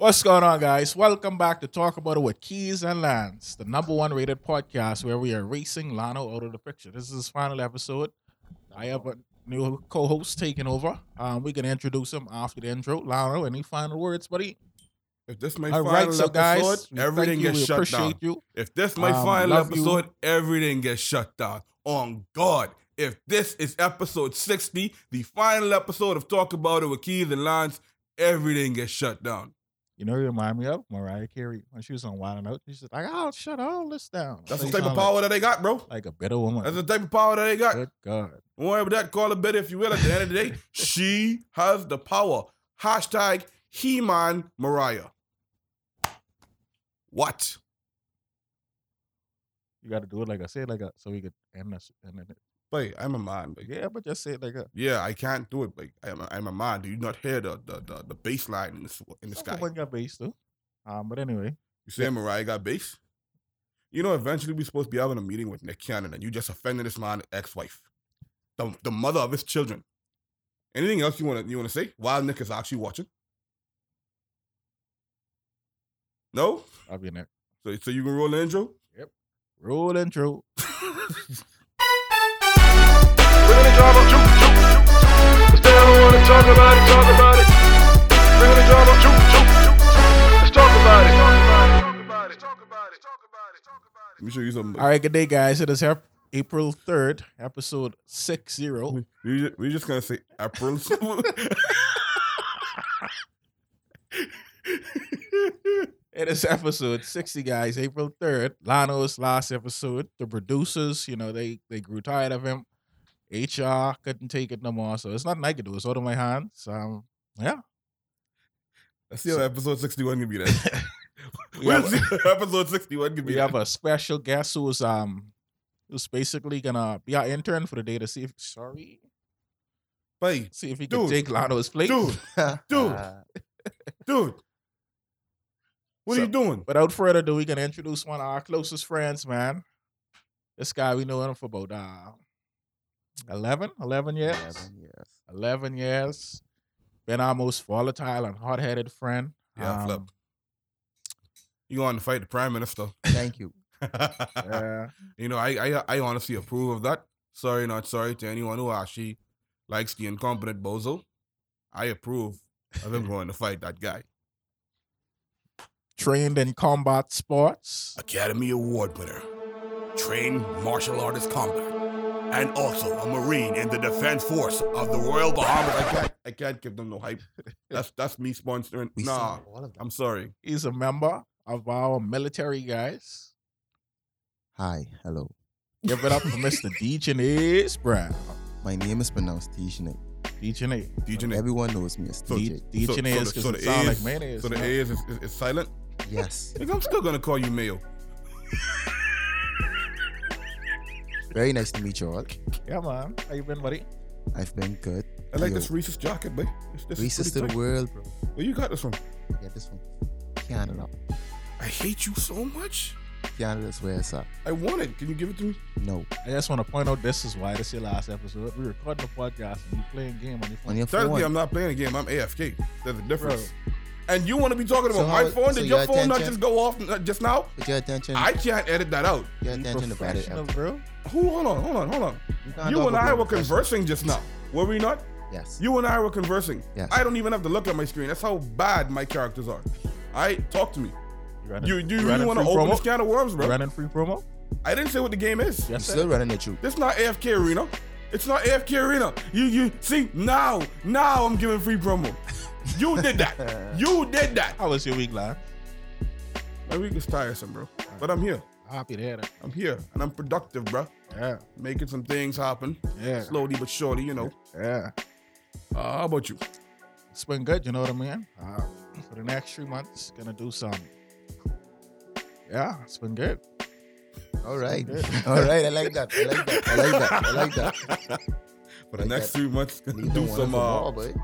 What's going on, guys? Welcome back to Talk About It with Keys and Lance, the number one rated podcast where we are racing Lano out of the picture. This is his final episode. I have a new co-host taking over. Um, we can introduce him after the intro. Lano, any final words, buddy? If this my All final right, so guys, episode, we everything gets shut appreciate down. you. If this my Um, final love you. episode, everything gets shut down. On God. If this is episode 60, the final episode of Talk About It with Keys and Lance, everything gets shut down. You know, you remind me of Mariah Carey when she was on Wild Out. She said, "Like, oh, shut all this down." That's So the type of sound like- power that they got, bro. Like, a better woman. That's the type of power that they got. Good God. Don't that. Call it better if you will. At the end of the day, she has the power. Hashtag He-Man Mariah. What? You got to do it like I said, like a, so we could end this. And then, Wait, I'm a man. Like, yeah, but just say it like a. Yeah, I can't do it. Like I'm a, I'm a man. Do you not hear the the the, the bass line in the in the Some sky? women got bass too. Um, but anyway, You say Mariah got bass? You know, eventually we're supposed to be having a meeting with Nick Cannon, and you just offended this man's ex-wife, the the mother of his children. Anything else you want to you want to say while Nick is actually watching? No. I'll be there. So so you can roll the intro. Yep. Roll intro. Bring the drama, they don't wanna talk about it, talk about it. Bring the drama. Let's talk about it. Let me show you something. All right, good day, guys. It is Ap- April 3rd, episode 60. We we we just gonna say April. It is episode 60, guys. April 3rd. Lano's last episode. The producers, you know, they they grew tired of him. HR couldn't take it no more. So it's nothing I could do. It's out of my hands. Um, yeah. Let's see how episode sixty-one can be then. We'll have, episode sixty-one can be. we have a special guest who's um who's basically gonna be our intern for the day to see if sorry. Hey, See if he can Dude. take Lano's place. dude, dude, dude. What So- are you doing? Without further ado, we're gonna introduce one of our closest friends, man. This guy we know him for about uh 11, 11 years. 11 years. Been our most volatile and hard-headed friend. Yeah, Flip. Um, You going to fight the prime minister? Thank you. yeah. you know, I, I I honestly approve of that. Sorry, not sorry to anyone who actually likes the incompetent bozo. I approve of him going to fight that guy. Trained in combat sports. Academy Award winner, trained martial artist combat, and also a Marine in the Defense Force of the Royal Bahamas. I can't, I can't give them no hype. That's that's me sponsoring. We nah, saw all of them. I'm sorry. He's a member of our military guys. Hi, hello. Give it up for Mr. Dejanay Brown. My name is pronounced Tishne. Dejanay. DJ Nick. Everyone knows me as So- TJ. Dejanay is because it sounds like mayonnaise. So the you A is, is, is silent. yes. I'm still gonna call you Mayo. Very nice to meet you all. Yeah, man. How you been, buddy? I've been good. I like Yo, this Reese's jacket, boy. This, this is Reese's to the tight. world, bro. Where you got this from? Get this one. Canada. I hate you so much. Canada's where it's at. I want it. Can you give it to me? No. I just want to point out this is why this is your last episode. We're recording the podcast and you playing game on your phone. On your Thirdly, phone. I'm not playing a game. I'm AFK. There's a difference. And you want to be talking So about my how- phone? so Did your your phone not just go off uh, just now? Put your attention. I can't edit that out. your attention about it. bro. Who? Hold on, hold on, hold on. can't You and I were conversing just now. Were we not? Yes. You and I were conversing. Yes. I don't even have to look at my screen. That's how bad my characters are. All right, talk to me. You running, You do you really want to open promo? this can of worms, You bro? running free promo? I didn't say what the game is. You're Yes, still running the truth. This not AFK Arena. It's not AFK Arena. You you see now now I'm giving free promo. You did that. you did that. How was your week, lad? My week is tiresome, bro. But I'm here. Happy to hear that. I'm here and I'm productive, bro. Yeah, Making some things happen yeah, slowly but surely. You know. yeah. Uh, how about you? It's been good, you know what I mean? Uh, for the next three months, gonna do some. Yeah, it's been good. All right. Good. All right. I like that. I like that. I like that. I like that. For the Like next that. three months, gonna do some. Uh, more, boy.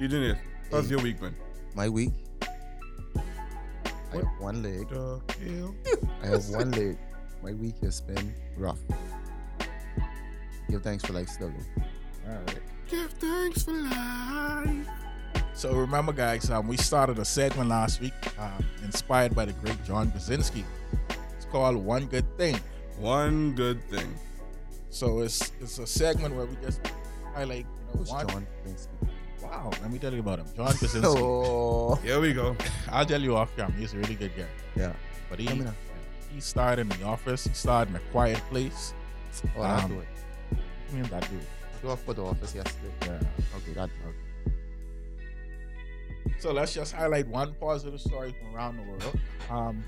You did it. How's Hey. your week, man? My week. I have one leg. I have one leg. My week has been rough. Give thanks for life, still. All right. Give thanks for life. So remember, guys, um, we started a segment last week, um, inspired by the great John Krasinski. It's called "One Good Thing." One good thing. So it's it's a segment where we just highlight, you know, one. John Krasinski? Wow, let me tell you about him, John Krasinski. Oh, Here we go. I'll tell you off camera. He's a really good guy. yeah. But he Tell me now. he starred in The Office. He starred in A Quiet Place. Oh, that Um, do it. I mean that dude. You off for the office yesterday. Yeah. Okay, that. Okay. So let's just highlight one positive story from around the world. Um,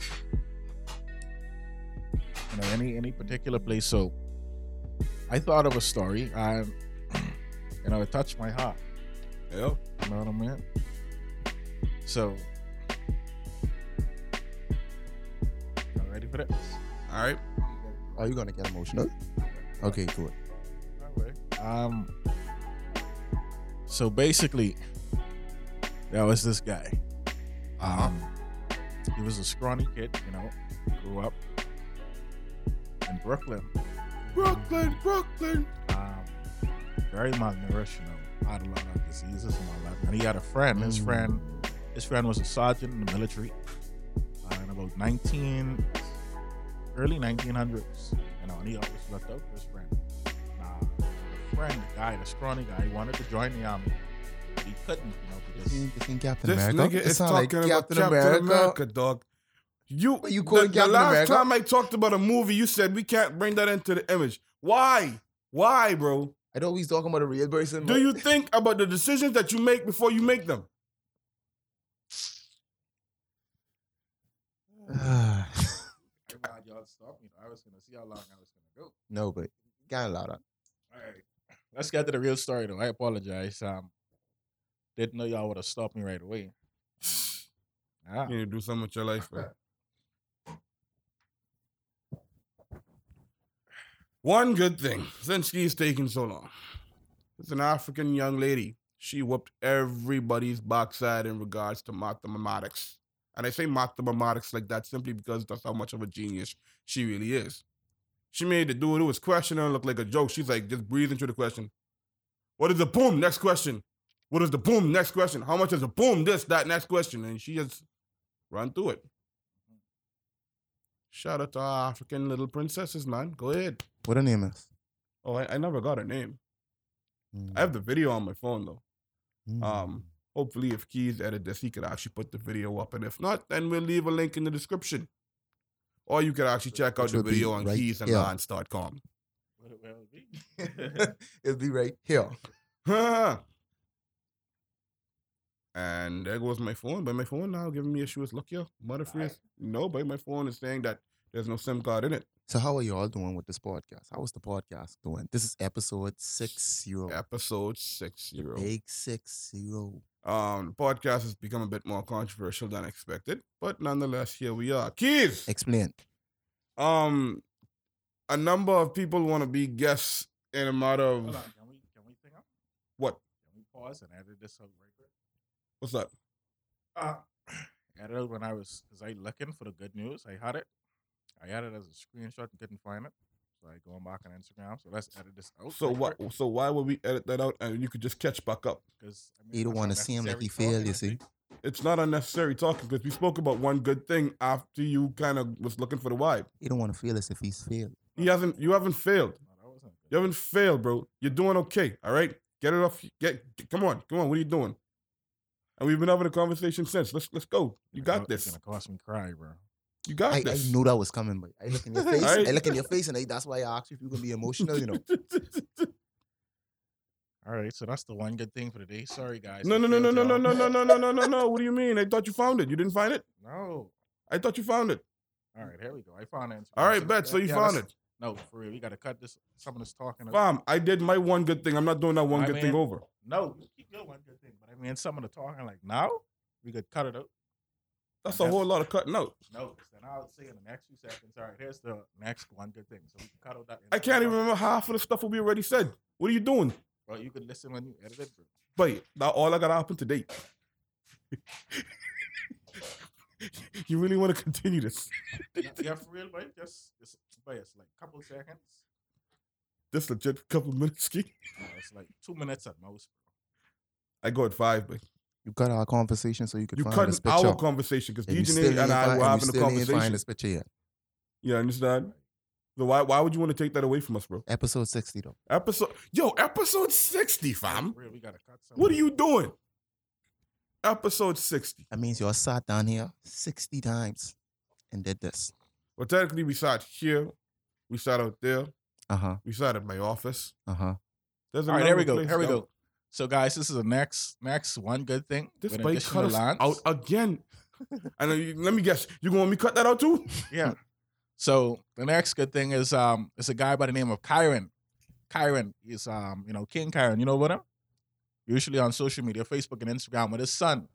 you know, any any particular place. So I thought of a story. Um, you know, it touched my heart. Yep. You know what I mean? So, y'all ready for this? All right. Are you gonna get emotional? Okay, cool. Alright. Um. So basically, there was this guy. Um, he was a scrawny kid, you know, grew up in Brooklyn. Brooklyn, Brooklyn. Um, very malnourished, you know, had a lot of diseases and all that. And he had a friend. His Mm. friend, his friend was a sergeant in the military. Uh, in about 19, early 1900s, you know, and he always looked out for his friend. Now, the friend, the guy, the scrawny guy, he wanted to join the army, but he couldn't, you know, This because ain't, this ain't Captain This America. nigga It is sound talking like about Captain, America. dog. You, What, you the, the last America? time I talked about a movie, you said we can't bring that into the image. Why? Why, bro? I know he's talking about a real person. Do but- you think about the decisions that you make before you make them? I'm y'all stopped me. I was going to see how long I was going to go. no, but can't allow that. All right. Let's get to the real story, though. I apologize. Um, didn't know y'all would have stopped me right away. Um, yeah. You need to do something with your life, bro. One good thing, since she's taking so long. It's an African young lady. She whooped everybody's backside in regards to mathematics. And I say mathematics like that simply because that's how much of a genius she really is. She made the dude who was questioning look like a joke. She's like, just breathe into the question. What is the boom? Next question. What is the boom? Next question. How much is the boom? This, that, next question. And she just run through it. Shout out to our African little princesses, man. Go ahead. What her name is? Oh, I, I never got her name. Mm, I have the video on my phone though. mm. Um, hopefully, if Keys edit this, he could actually put the video up, and if not, then we'll leave a link in the description. Or you could actually check out Which the video on right keysandlines.com. What it will be. It'll be right here. and there goes my phone. But my phone now giving me issues. Look here, mother freeze. No, but my phone is saying that there's no SIM card in it. So how are you all doing with this podcast? How is the podcast doing? This is episode six zero. Episode six zero. Big six zero. Um, the podcast has become a bit more controversial than expected, but nonetheless, here we are. Keys. Explain. Um, a number of people want to be guests in a matter Hold on. of Can we, can we think up? what? Can we pause and edit this up right quick? What's that? Uh, edited when I was, because I looking for the good news. I had it. I had it as a screenshot and couldn't find it. So I going back on Instagram. So let's edit this out. So what? So why would we edit that out and you could just catch back up? Because I He don't wanna see him like he failed, you see. It's not unnecessary talking because we spoke about one good thing after you kind of was looking for the vibe. He don't want to feel as if he's failed. He hasn't. You haven't failed. No, that wasn't good. You haven't failed, bro. You're doing okay. All right. Get it off. Get. get- come on. Come on. What are you doing? And we've been having a conversation since. Let's let's go. You got this. It's this. gonna cost me cry, bro. You got I, I knew that was coming, but I look in your face. Alright. I look in your face, and I, that's why I asked you if you gonna be emotional. You know. All right, so that's the one good thing for the day. Sorry, guys. no, I no, no, no, no, no, no, no, no, no, no, no, no. What do you mean? I thought you found it. You didn't find it. No. I thought you found it. All right, here we go. I found it. All right, bet. So you found it. No, for real. We gotta cut this. Some of this talking. out. Fam, I did my one good thing. I'm not doing that one I good thing over. No, keep your one good thing. But I mean, some of the talking, like now, we could cut it out. That's a whole lot of cutting out. No, 'cause then I'll say in the next few seconds. All right, here's the next one good thing. So we can cut out that. I can't even remember half of the stuff we already said. What are you doing? Bro, you could listen when you edit it. Bro. But now all I got to happen today. you really want to continue this? yeah, yeah, for real, boy. Just, just, boy, it's like a couple seconds. This legit couple minutes ski. It's like two minutes at most, I go at five, but You cut our conversation so you could You find cut this picture. our conversation because you DJ still Nate and ain't I find- were and you having a still ain't find conversation. this picture yet. You understand? So why why would you want to take that away from us, bro? Episode 60 though. Episode yo, episode sixty, fam. Real, we gotta cut. What are you doing? Episode sixty. That means y'all sat down here 60 times and did this. Well, technically, we sat here, we sat out there, Uh-huh. we sat at my office. Uh-huh. There's All right, here we go. place Here we go. So, guys, this is the next next one good thing. This with bike cut us lines. out again. and then you, let me guess, you gonna want me cut that out too? Yeah. So the next good thing is um it's a guy by the name of Kyron. Kyron is um, you know, King Kyron. You know about him? Usually on social media, Facebook and Instagram with his son.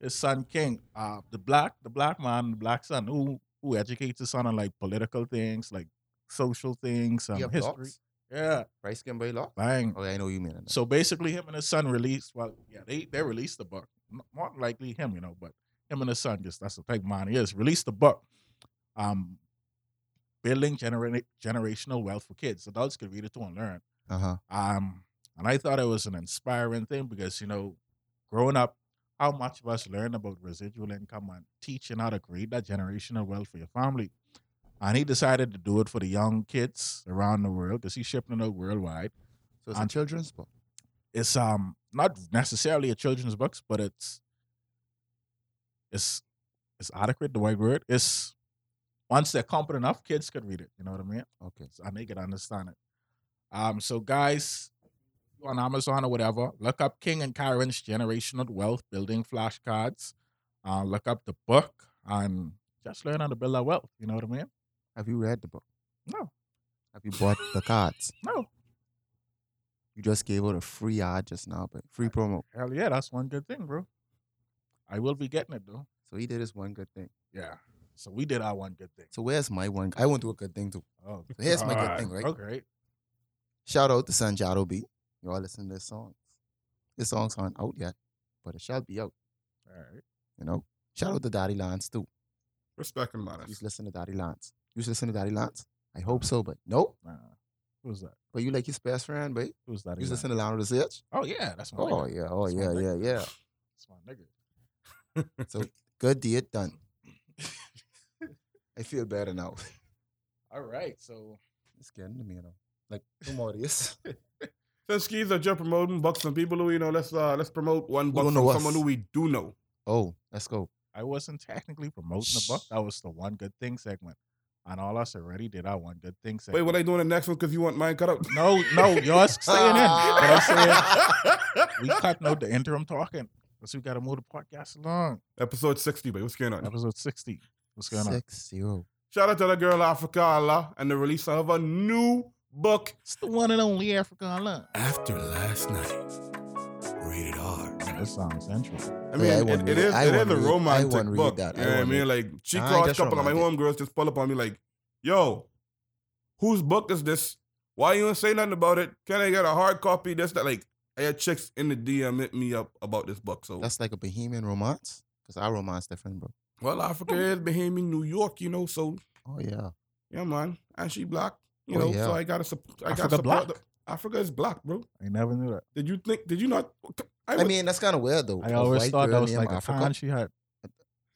His son King. Uh the black, the black man, the black son, who who educates his son on like political things, like social things, um, You history. locks? Yeah. Price can buy lock? Bang. Oh, yeah, I know you mean it. So basically, him and his son released. Well, yeah, they they released the book. More likely him, you know, but him and his son, just that's the type of man he is. Released the book, um, building genera- generational wealth for kids. Adults could read it too and learn. Uh-huh. Um, and I thought it was an inspiring thing because you know, growing up, how much of us learn about residual income and teaching how to create that generational wealth for your family. And he decided to do it for the young kids around the world because he's shipping it out worldwide So it's And- a children's book. it's um not necessarily a children's books, but it's it's it's adequate. The right word is once they're competent enough, kids could read it. You know what I mean? Okay. So, and they can understand it. Um, so guys, on Amazon or whatever, look up King and Kyron's generational wealth building flashcards. Uh, look up the book and just learn how to build that wealth. You know what I mean? Have you read the book? No, Have you bought the cards? no. You just gave out a free ad just now, but free promo. Hell yeah, that's one good thing, bro. I will be getting it though. So he did his one good thing. Yeah. So we did our one good thing. So where's my one? I want to do a good thing too. Oh, So here's my good thing, right? Okay. Great. Shout out to Sanjado B. You all listen to this song. This song's aren't out yet, but it shall be out. All right. You know. Shout out to Daddy Lance too. Respect and You manners. used listen to Daddy Lance. You listen to Daddy Lance? I hope so, but nope. Nah. Who's that? But you like his best friend, babe? Who's that? You used to again? listen to Lionel Oh yeah, that's my. Oh nigga. yeah, oh That's yeah, nigga. yeah, yeah. That's my nigga. So good deed done. I feel better now. All right. So It's getting to me, you know. Like two more this. So skis are just promoting bucks and people who you know. Let's uh let's promote one buck from someone who we do know. Oh, let's go. I wasn't technically promoting the book. That was the one good thing segment, and all us already did our one good thing Wait, segment. what I doing the next one? Because you want mine cut out? No, no, yours staying in. But I'm saying we cutting out the interim talking because we got to move the podcast along. Episode sixty, babe. What's going on? Episode sixty. What's going on? Six zero. Shout out to the girl Africa Allah and the release of a new book. It's the one and only Africa Online. After last night, rated R. That sounds sensual. I Yeah, mean, I it, wouldn't it read is it. I it is a read- romantic wouldn't read book. that. I You know what I mean? read Like she I crossed a just couple of my homegirls just pull up on me like, "Yo, whose book is this? Why you don't say nothing about it? Can I get a hard copy? This that like." I had chicks in the DM hit me up about this book. So That's like a bohemian romance. Because our romance different, bro. well, Africa is Bahamian, New York, you know. So Oh yeah. yeah, man, and she black, you Oh, know. So. I gotta, sup- I gotta Africa support. black? The, Africa is black, bro. I never knew that. Did you think? Did you not? I, I mean, that's kind of weird though. I always thought that was like a Africa. con she had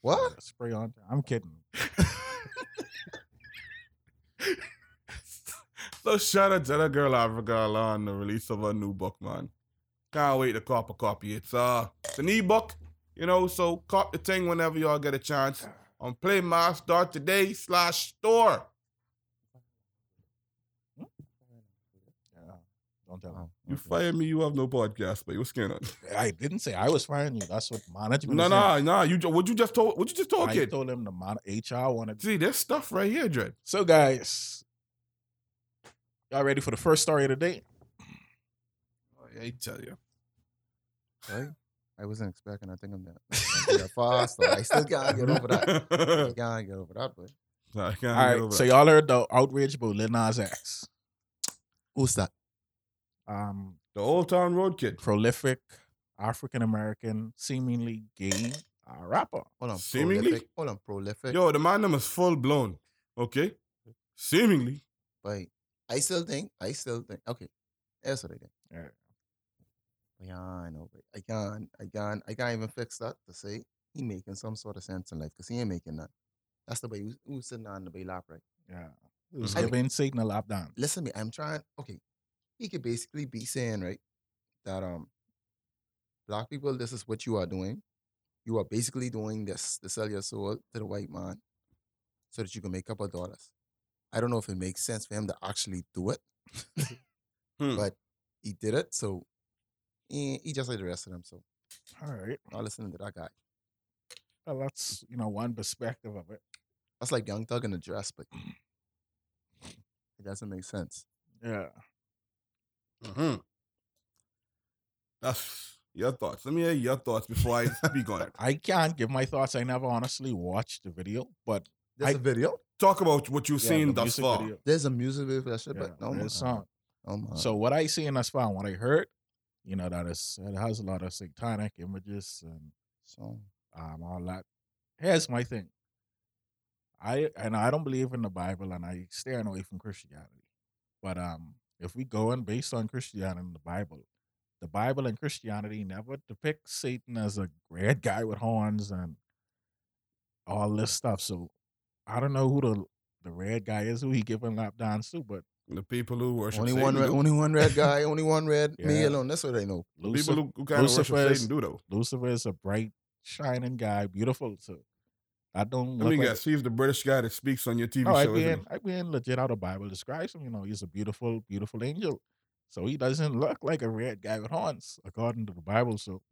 What? spray on. I'm kidding. So shout out to that girl Africa on the release of her new book, man. Can't wait to cop a copy. It's uh it's an ebook, you know, so cop the thing whenever y'all get a chance. On Playmaster today slash store. Don't tell Oh, me. You okay. fire me, you have no podcast, but what's going on? I didn't say I was firing you. That's what management. No, no, no. You ju- what you just told what you just saying. told I kid? told him the man HR wanted. See, there's stuff right here, Dread. So guys, y'all ready for the first story of the day? Oh, yeah, I tell you. Right? I wasn't expecting. I think I'm that, that fast. I still can't get over that. I can't get over that, but I can't All get right. over So that. y'all heard the outrage about Lil Nas X, who's that? Um, the Old Town Road kid. prolific African American, seemingly gay uh, rapper. Hold on. Seemingly? Prolific. Hold on. Prolific. Yo, the man them is full blown. Okay? Seemingly. But I still think. I still think. Okay. That's what I think. Yeah. Yeah, I know, but I can't, I can't, I can't even fix that to say he making some sort of sense in life because he ain't making that. That's the way who's, who's sitting on the bay lap, right? Yeah. It was I mean- giving Satan a lap down. Listen to me, I'm trying. Okay, he could basically be saying right that um, black people, this is what you are doing. You are basically doing this to sell your soul to the white man, so that you can make a couple dollars. I don't know if it makes sense for him to actually do it, Hmm. but he did it, so he, he just like the rest of them. So All right. not listening to that guy. Well, that's, you know, one perspective of it. That's like Young Thug in a dress, but it doesn't make sense. Yeah. Hmm That's your thoughts. Let me hear your thoughts before I speak on it. I can't give my thoughts. I never honestly watched the video, but There's I- a video. Talk about what you've yeah, seen thus far. video, There's a music video for that shit, yeah, but no man. there's some. Oh my. So what I seen thus far, and what I heard, you know, that is it has a lot of satanic images and so um all that. Here's my thing. I and I don't believe in the Bible, and I stay away from Christianity. But um, if we go in based on Christianity and the Bible, the Bible and Christianity never depicts Satan as a great guy with horns and all this stuff. So I don't know who the the red guy is who he giving lap dance to, but The people who worship only Satan one, red, only one red guy, only one red Yeah. male on. That's what they know. Lucifer, people who, who kind of worship Lucifer is- Satan do though. Lucifer is a bright, shining guy, beautiful. So I don't. Let me look like- guess. He's the British guy that speaks on your TV No, oh, I show. isn't mean, I mean, legit how the Bible describes him. You know, he's a beautiful, beautiful angel. So he doesn't look like a red guy with horns, according to the Bible. So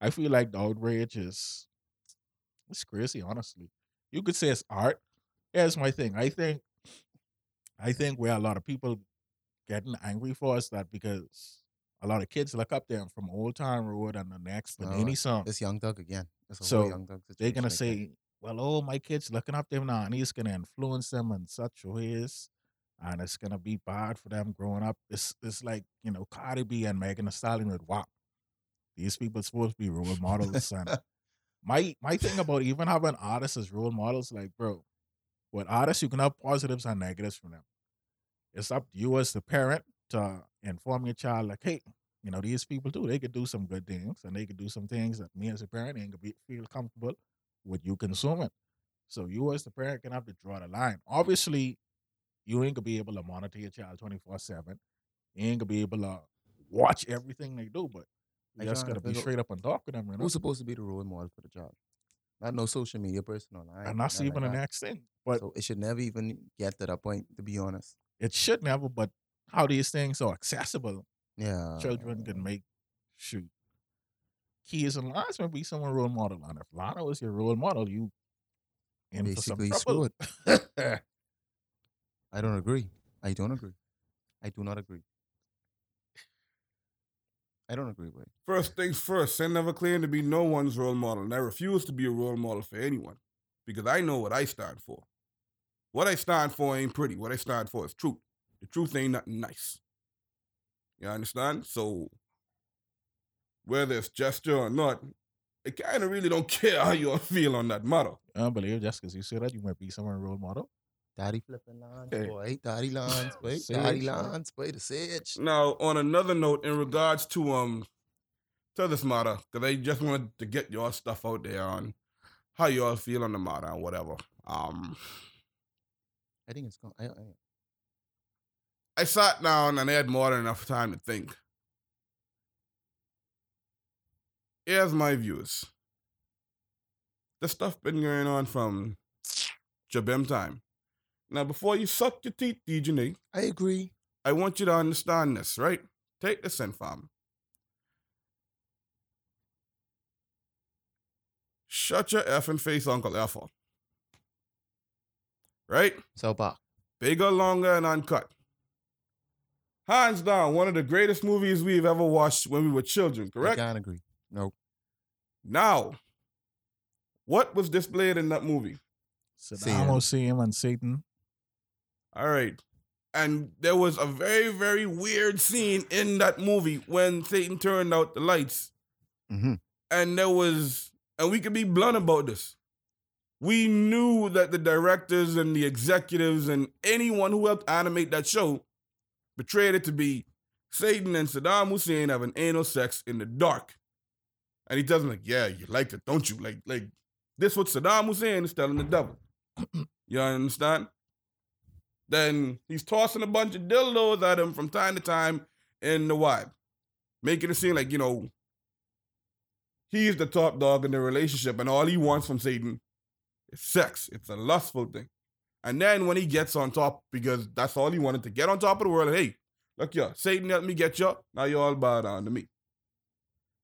I feel like the outrage is it's crazy, honestly. You could say it's art. Here's my thing. I think I think where a lot of people getting angry for is that because a lot of kids look up to there from Old Time Road and the next No, uh, song. It's Young Thug again. It's a So, Young Thug they're gonna again. say, "Well, oh, my kid's looking up to him now, and he's gonna influence them in such ways, and it's gonna be bad for them growing up." It's it's like you know Cardi B and Megan Thee Stallion with WAP. These people are supposed to be role models, and my my thing about even having artists as role models, like bro, with artists you can have positives and negatives from them. It's up to you as the parent to inform your child, like, hey, you know, these people too, they could do some good things and they could do some things that me as a parent ain't gonna be, feel comfortable with you consuming. So you as the parent can have to draw the line. Obviously, you ain't gonna be able to monitor your child 24-7. You ain't gonna be able to watch everything they do, but you just gotta be straight up and talk with them, you know? Who's supposed to be the role model for the child? Not no social media person online. And that's even like the next thing. But so it should never even get to that point. To be honest. it should never, but how these things are accessible Yeah. children can make shoot kids and Lano's may be someone role model. And if Lana was your role model, you in Basically for some trouble. I don't agree. I don't agree. I do not agree. I don't agree with. it. First things first, I never claimed to be no one's role model, and I refuse to be a role model for anyone because I know what I stand for. What I stand for ain't pretty. What I stand for is truth. The truth ain't nothing nice. You understand? So, whether it's gesture or not, I kind of really don't care how you all feel on that matter. I don't believe just because you say that you might be someone role model. Daddy flipping lines, Hey. boy. Daddy lines, boy. Daddy lines, boy. The sage. Now, on another note, in regards to um to this matter, because I just wanted to get your stuff out there on how you all feel on the matter and whatever. Um, I think it's going. I, I, I sat down and I had more than enough time to think. Here's my views. The stuff been going on from Jabem time. Now, before you suck your teeth, DJ, I agree. I want you to understand this, right? Take this in, fam. Shut your effing face, Uncle Ethel. Right? So back. Bigger, longer, and uncut. Hands down, one of the greatest movies we've ever watched when we were children, I correct? can't agree. No. Now, what was displayed in that movie? Satan. Saddam Hussein and Satan. All right. And there was a very, very weird scene in that movie when Satan turned out the lights. Mm-hmm. And there was, and we could be blunt about this. We knew that the directors and the executives and anyone who helped animate that show betrayed it to be Satan and Saddam Hussein having anal sex in the dark. And he tells him, like, yeah, you like it, don't you? Like, like this what Saddam Hussein is telling the devil. you understand? Then he's tossing a bunch of dildos at him from time to time in the wild, making it seem like, you know, he's the top dog in the relationship and all he wants from Satan is sex. It's a lustful thing. And then when he gets on top, because that's all he wanted to get on top of the world, hey, look, yeah, Satan helped me get you. Now you're all bow down to me.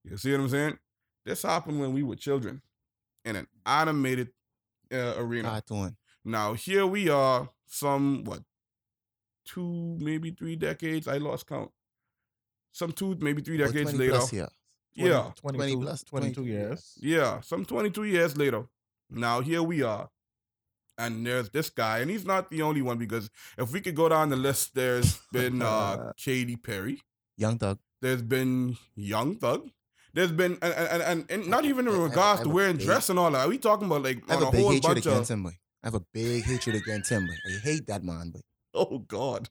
You see what I'm saying? This happened when we were children in an animated uh, arena. Cartoon. Now here we are, some what, two maybe three decades. I lost count. Some two maybe three About decades 20 later. plus years. Yeah, 22, 20 plus, 22 22 years. yeah. Some twenty two years later. Now here we are, and there's this guy, and he's not the only one because if we could go down the list, there's been uh Katy Perry. Young Thug. There's been Young Thug. There's been and and, and, and not even in regards to wearing big- dress and all that. Are we talking about like I have a big whole hatred bunch against of him, boy. I have a big hatred against him, boy. I hate that man, boy. oh god.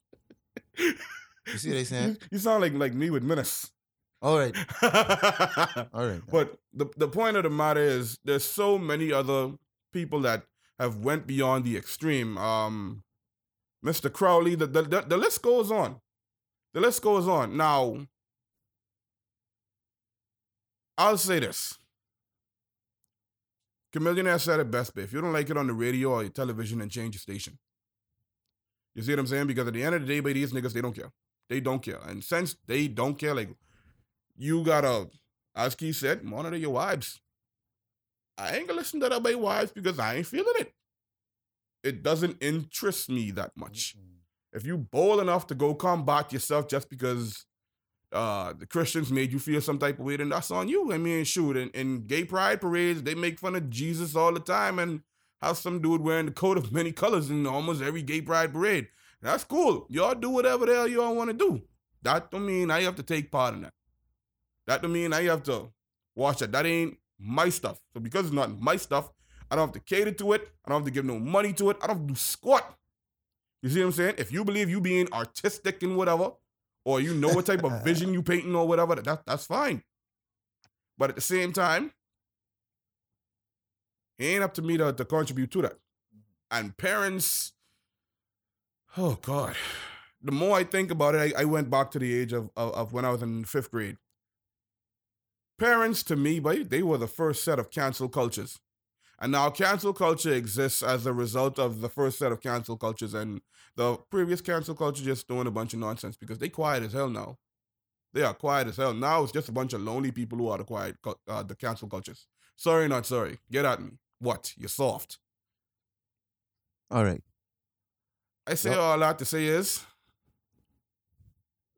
You see what I'm saying? You, you sound like like me with menace. All right. All right. but the the point of the matter is there's so many other people that have went beyond the extreme. Um Mr. Crowley, the the, the, the list goes on. The list goes on. Now I'll say this. Chamillionaire said it best, but if you don't like it on the radio or your television, then change your station. You see what I'm saying? Because at the end of the day, by these niggas, they don't care. They don't care. And since they don't care, like you gotta, as Keith said, monitor your wives. I ain't gonna listen to that by wives because I ain't feeling it. It doesn't interest me that much. If you bold enough to go combat yourself just because uh the Christians made you feel some type of way, then that's on you. I mean, shoot, and, in gay pride parades, they make fun of Jesus all the time and have some dude wearing the coat of many colors in almost every gay pride parade. That's cool. Y'all do whatever the hell y'all want to do. That don't mean I have to take part in that. That don't mean I have to watch it. That ain't my stuff. So because it's not my stuff, I don't have to cater to it. I don't have to give no money to it. I don't do squat. You see what I'm saying? If you believe you being artistic and whatever, or you know what type of vision you painting or whatever, that, that's fine. But at the same time, it ain't up to me to, to contribute to that. Mm-hmm. And parents, oh God. The more I think about it, I, I went back to the age of, of, of when I was in fifth grade. Parents, to me, but they were the first set of cancel cultures. And now cancel culture exists as a result of the first set of cancel cultures and the previous cancel culture just doing a bunch of nonsense because they quiet as hell now. They are quiet as hell. Now it's just a bunch of lonely people who are the quiet, uh, the cancel cultures. Sorry, not sorry. Get at me. What? You're soft. All right. I say Yep. all that to say is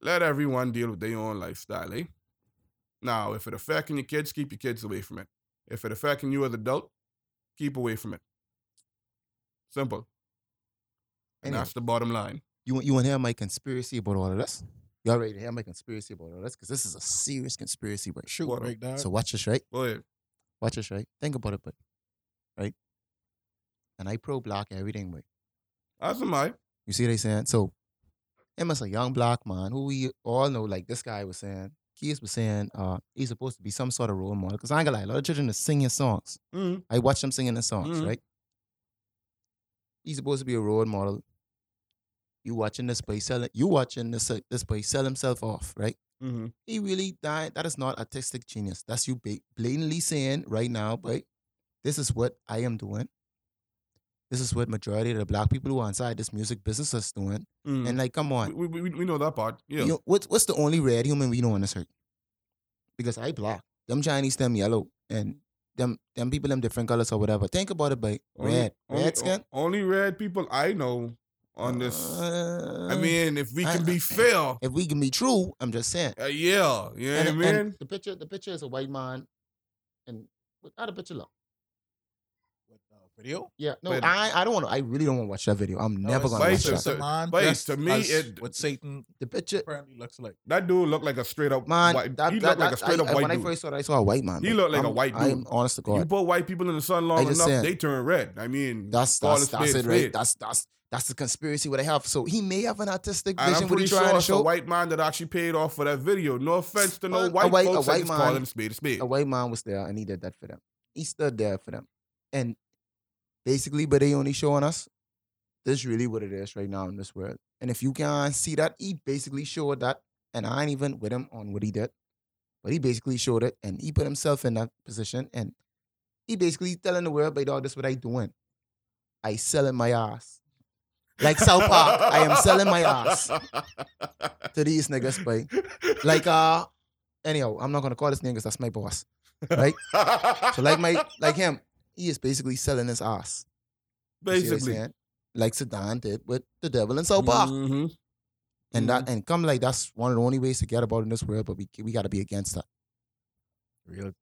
let everyone deal with their own lifestyle, eh? Now, if it affecting your kids, keep your kids away from it. If it affecting you as an adult, keep away from it. Simple. And Anyway. that's the bottom line. You want you want to hear my conspiracy about all of this? Y'all ready to hear my conspiracy about all of this? Because this is a serious conspiracy, but Shoot, What? down. So watch this, right? Go ahead. Watch this, right? Think about it, but right? And I pro black everything, but That's my. you see what they saying? So him as a young black man who we all know, like this guy was saying, Keys was saying, uh, he's supposed to be some sort of role model. Because I ain't gonna lie, a lot of children are singing songs. Mm, I watch them singing the songs, Mhm. right? He's supposed to be a role model. You watching this boy sell. You watching this uh, this boy sell himself off, right? hmm He really died. That is not artistic genius. That's you blatantly saying right now, but This is what I am doing. This is what majority of the black people who are inside this music business is doing. mm. And like, come on, we, we, we, know that part. Yeah. you know, what's what's the only red human we know on this earth? Because I black. Them Chinese, them yellow, and them them people them different colors or whatever. Think about it. Only- Red, only, red skin. Only red people I know on this. Uh, I mean, if we can I- be fair, if we can be true, I'm just saying. uh, yeah, you know what I and, mean? the picture, the picture is a white man, and how the picture look? With video. Yeah, no, But- I I don't want to. I really don't want to watch that video. I'm never gonna watch that. it's a man wait, dressed to me, it- what Satan The picture, apparently looks like. That dude looked like a straight up man. white. that, he that, looked like a straight I, up I- white when I first saw it, I saw a white man. He but looked like a I'm- white I'm honest to God. You put white people in the sun long enough, saying. they turn red. I mean, That's that's that's it, right? That's that's that's the conspiracy what I have. So he may have an artistic And vision I'm pretty he trying sure to it's a white man that actually paid off for that video. No offense to no Man, a white, white- a white just call man- them spade a spade. A white man was there and he did that for them. He stood there for them, and basically, but they only showing us this is really what it is right now in this world. And if you can see that, he basically showed that, and I ain't even with him on what he did, but he basically showed it, and he put himself in that position, and he basically telling the world, "By dog, this what I doing. I selling my ass." Like South Park, I am selling my ass to these niggas, boy. Like uh, anyhow, I'm not gonna call this niggas. that's my boss. Right? So like my like him, he is basically selling his ass. You see what I'm Basically. like Saddam did with the devil in South Park. Mhm. And that and come like that's one of the only ways to get about in this world, but we we gotta be against that. Real,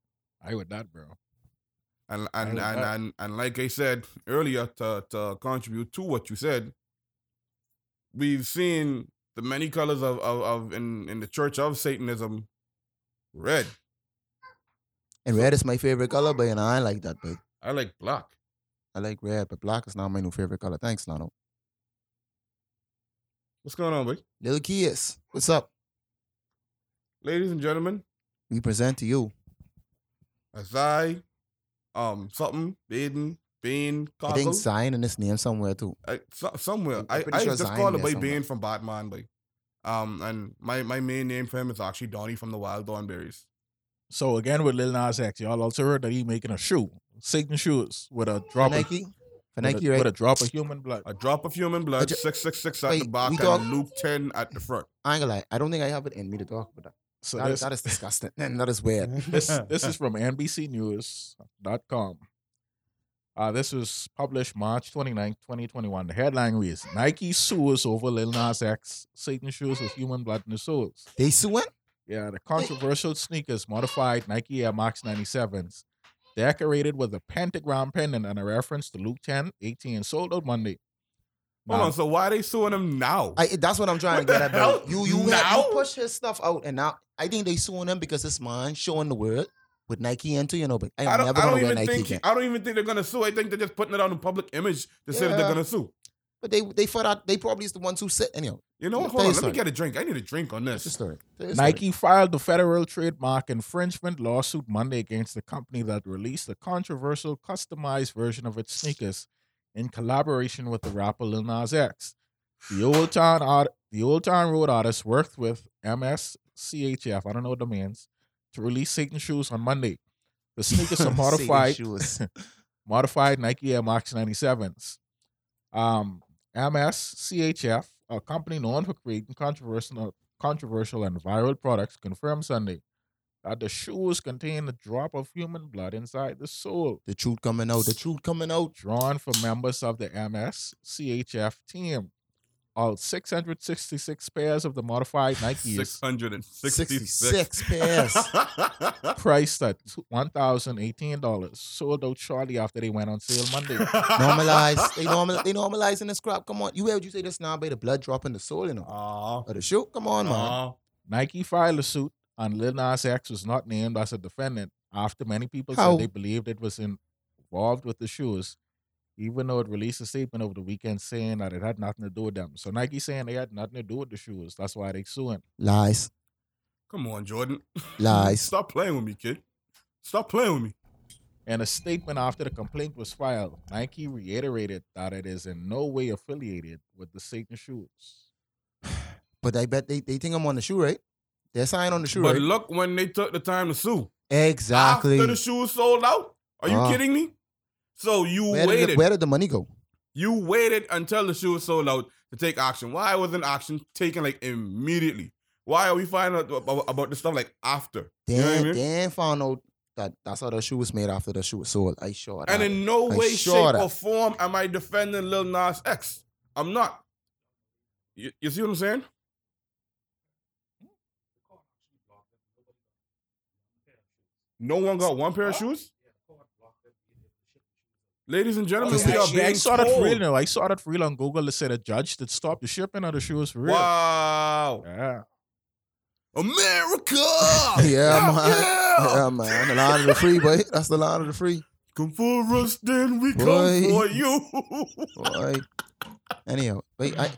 I with that, bro. And I and like and, and and like I said earlier, to to contribute to what you said, we've seen the many colors of of, of in in the church of Satanism, red. And red is my favorite color, but you know, I like that, but I like black. I like red, but black is not my new favorite color. Thanks, Lano. What's going on, boy? Little kids, what's up? Ladies and gentlemen, We present to you. as I, um, something, Baden, Bane, I think Zion in this name somewhere too. I, so, somewhere. I, I sure just Zion called it by. Bane from Batman, boy. Um, and my, my main name for him is actually Donnie from the Wild Thornberrys. So again with Lil Nas X, y'all also heard that he making a shoe, Satan shoes with a drop Nike, of with, Nike, a, right? with a drop of human blood. A drop of human blood, ju- six six six at the back, we and talk- Luke ten at the front. I ain't gonna lie. I don't think I have it in me to talk about that. So That, this, that is disgusting. And that is weird. this this is from NBCNews.com. Uh, this was published March 29, 2021. The headline reads Nike sues over Lil Nas X Satan shoes with human blood in the soles. They suing? Yeah, the eh. controversial sneakers modified Nike Air Max 97s, decorated with a pentagram pendant and a reference to Luke 10, 18, sold out Monday. Hold on, so why are they suing him now? I, that's what I'm trying What to get the at. bro. hell? You you, Now? you push his stuff out, and now I think they suing him because this man showing the world with Nike into you know. But I am I don't, never I gonna don't wear even Nike think again. I don't even think they're gonna sue. I think they're just putting it on the public image to say that they're Yeah. gonna sue. But they they thought out they probably is the ones who sit anyhow. You know what? Hold on, let me get a drink. I need a drink on That's this. story. Tell your. Nike filed the federal trademark infringement lawsuit Monday against the company that released a controversial customized version of its sneakers in collaboration with the rapper Lil Nas X. The Old Town art, the Old Town Road artist worked with MSCHF, I don't know what that means, to release Satan shoes on Monday. The sneakers are modified modified Nike Air Max 97s. Um, MSCHF, a company known for creating controversial, controversial and viral products, confirmed Sunday that the shoes contain a drop of human blood inside the sole, The truth coming out. The truth coming out. drawn from members of the MSCHF team. Uh, All 666 pairs of the modified Nikes, Six hundred and sixty-six 66 pairs. priced at $1,018, sold out shortly after they went on sale Monday. normalize. They normal. They normalizing this crap. Come on. You heard you say this now, by the blood dropping the soul, you know. Aw, Or the shoe. Come on, man. Nike filed a suit, and Lil Nas X was not named as a defendant after many people How? said they believed it was involved with the shoes, even though it released a statement over the weekend saying that it had nothing to do with them. So Nike saying they had nothing to do with the shoes. That's why they suing. Lies. Come on, Jordan. Lies. Stop playing with me, kid. Stop playing with me. In a statement after the complaint was filed, Nike reiterated that it is in no way affiliated with the Satan shoes. But I bet they, they think I'm on the shoe, right? They're signed on the shoe, But right? look when they took the time to sue. Exactly. After the shoes sold out. Are you Ah. kidding me? So you where, did waited. the, where did the money go? You waited until the shoe was sold out to take action. Why wasn't action taken like immediately? Why are we finding out about, about this stuff like after? Then, You know I mean? then found out that that's how the shoe was made after the shoe was sold. I sure. And in no I way, shape, that. or form am I defending Lil Nas X. I'm not. You, you see what I'm saying? No one got one pair of shoes? Ladies and gentlemen, Yeah, we are I being saw that for told. real. No, I saw that for real on Google. It said a judge that stopped the shipping of the shoes for real. Wow. Yeah. America! Yeah, man. Yeah. Yeah, man. The line of the free, boy. That's the line of the free. Come for us, then we Boy. come for you. Boy. Anyhow, wait, I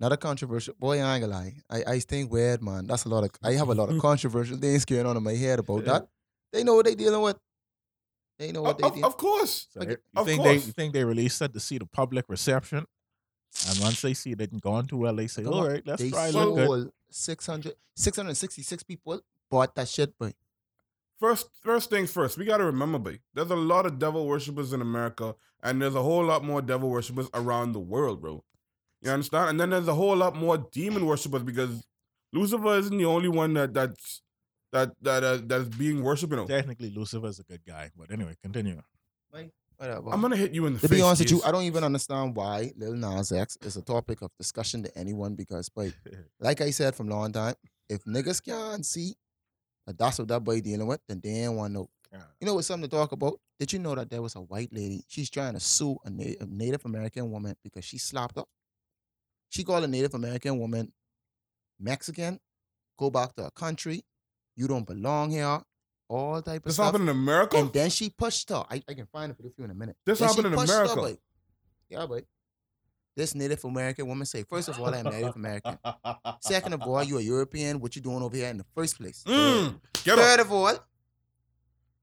not a controversial boy, I ain't gonna lie. I, I think weird, man. That's a lot of I have a lot of controversial things going on in my head about Yeah. that. They know what they dealing with. They know what of, they of- dealing of course. So Like, you of think they course. you think they released that to see the public reception? And once they see it didn't go on too well, they say, Come "All on, right, let's They try look good." sold 600, 666 people bought that shit, boy. First, first things first, we got to remember, babe, there's a lot of devil worshippers in America, and there's a whole lot more devil worshippers around the world, bro. You understand? And then there's a whole lot more demon worshippers because Lucifer isn't the only one that that's that that uh, that's being worshipped. You know, Technically, Lucifer's a good guy, but anyway, continue. Whatever. I'm gonna hit you in the to face. be honest with you, I don't even understand why Lil Nas X is a topic of discussion to anyone because, boy, like I said from long time, if niggas can't see that that's what that boy dealing with, then they ain't want to know. Yeah. You know what's something to talk about? Did you know that there was a white lady? She's trying to sue a, Na- a Native American woman because she slapped her. She called a Native American woman Mexican. Go back to her country. You don't belong here. All type of stuff. this stuff. happened in America. And then she pushed her. I, I can find it for you in a minute. This Then happened in pushed her, America. boy. Yeah, boy. This Native American woman say, first of all, I'm Native American. Second of all, you're a European. What you doing over here in the first place? Mm, get Third up, of all,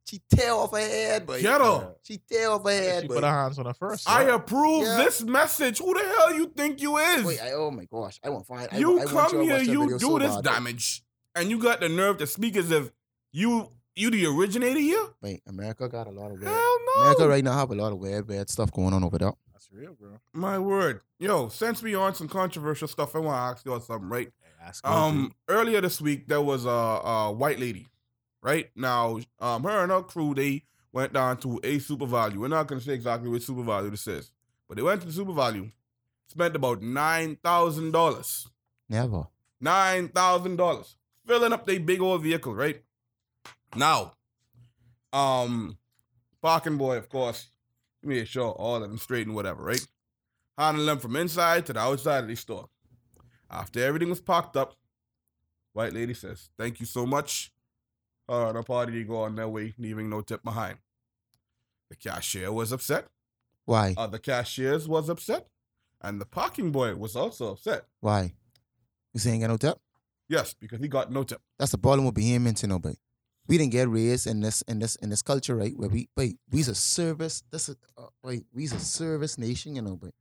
she tear off her head, boy. get up. She tear off her head, she boy. put her hands on her first. I yeah. approve Yeah. this message. Who the hell you think you is? Wait, I, oh my gosh, I won't find. I, you I come you to here, you do so this bad, boy. damage, and you got the nerve to speak as if you you the originator here? Wait, America got a lot of weird. Hell no. America right now have a lot of weird, weird stuff going on over there. That's real, bro. My word. Yo, since we on some controversial stuff, I want to ask y'all something, right? Hey, ask Um, earlier this week there was a, a white lady, right? Now, um, her and her crew they went down to a super value. We're not gonna say exactly which super value this is, but they went to the super value, spent about nine thousand dollars, Never. nine thousand dollars, filling up their big old vehicle, right? Now, um, parking boy, of course, made sure all of them straight and whatever, right? Handling them from inside to the outside of the store. After everything was packed up, white lady says, "Thank you so much." Uh, the party go on their way, leaving no tip behind. The cashier was upset. Why? Other cashiers was upset, and the parking boy was also upset. Why? You saying get no tip? Yes, because he got no tip. That's the problem with you know, but we didn't get raised in this in this in this culture, right? Where we wait, we's a service. This is uh, wait, we's a service nation, you know, but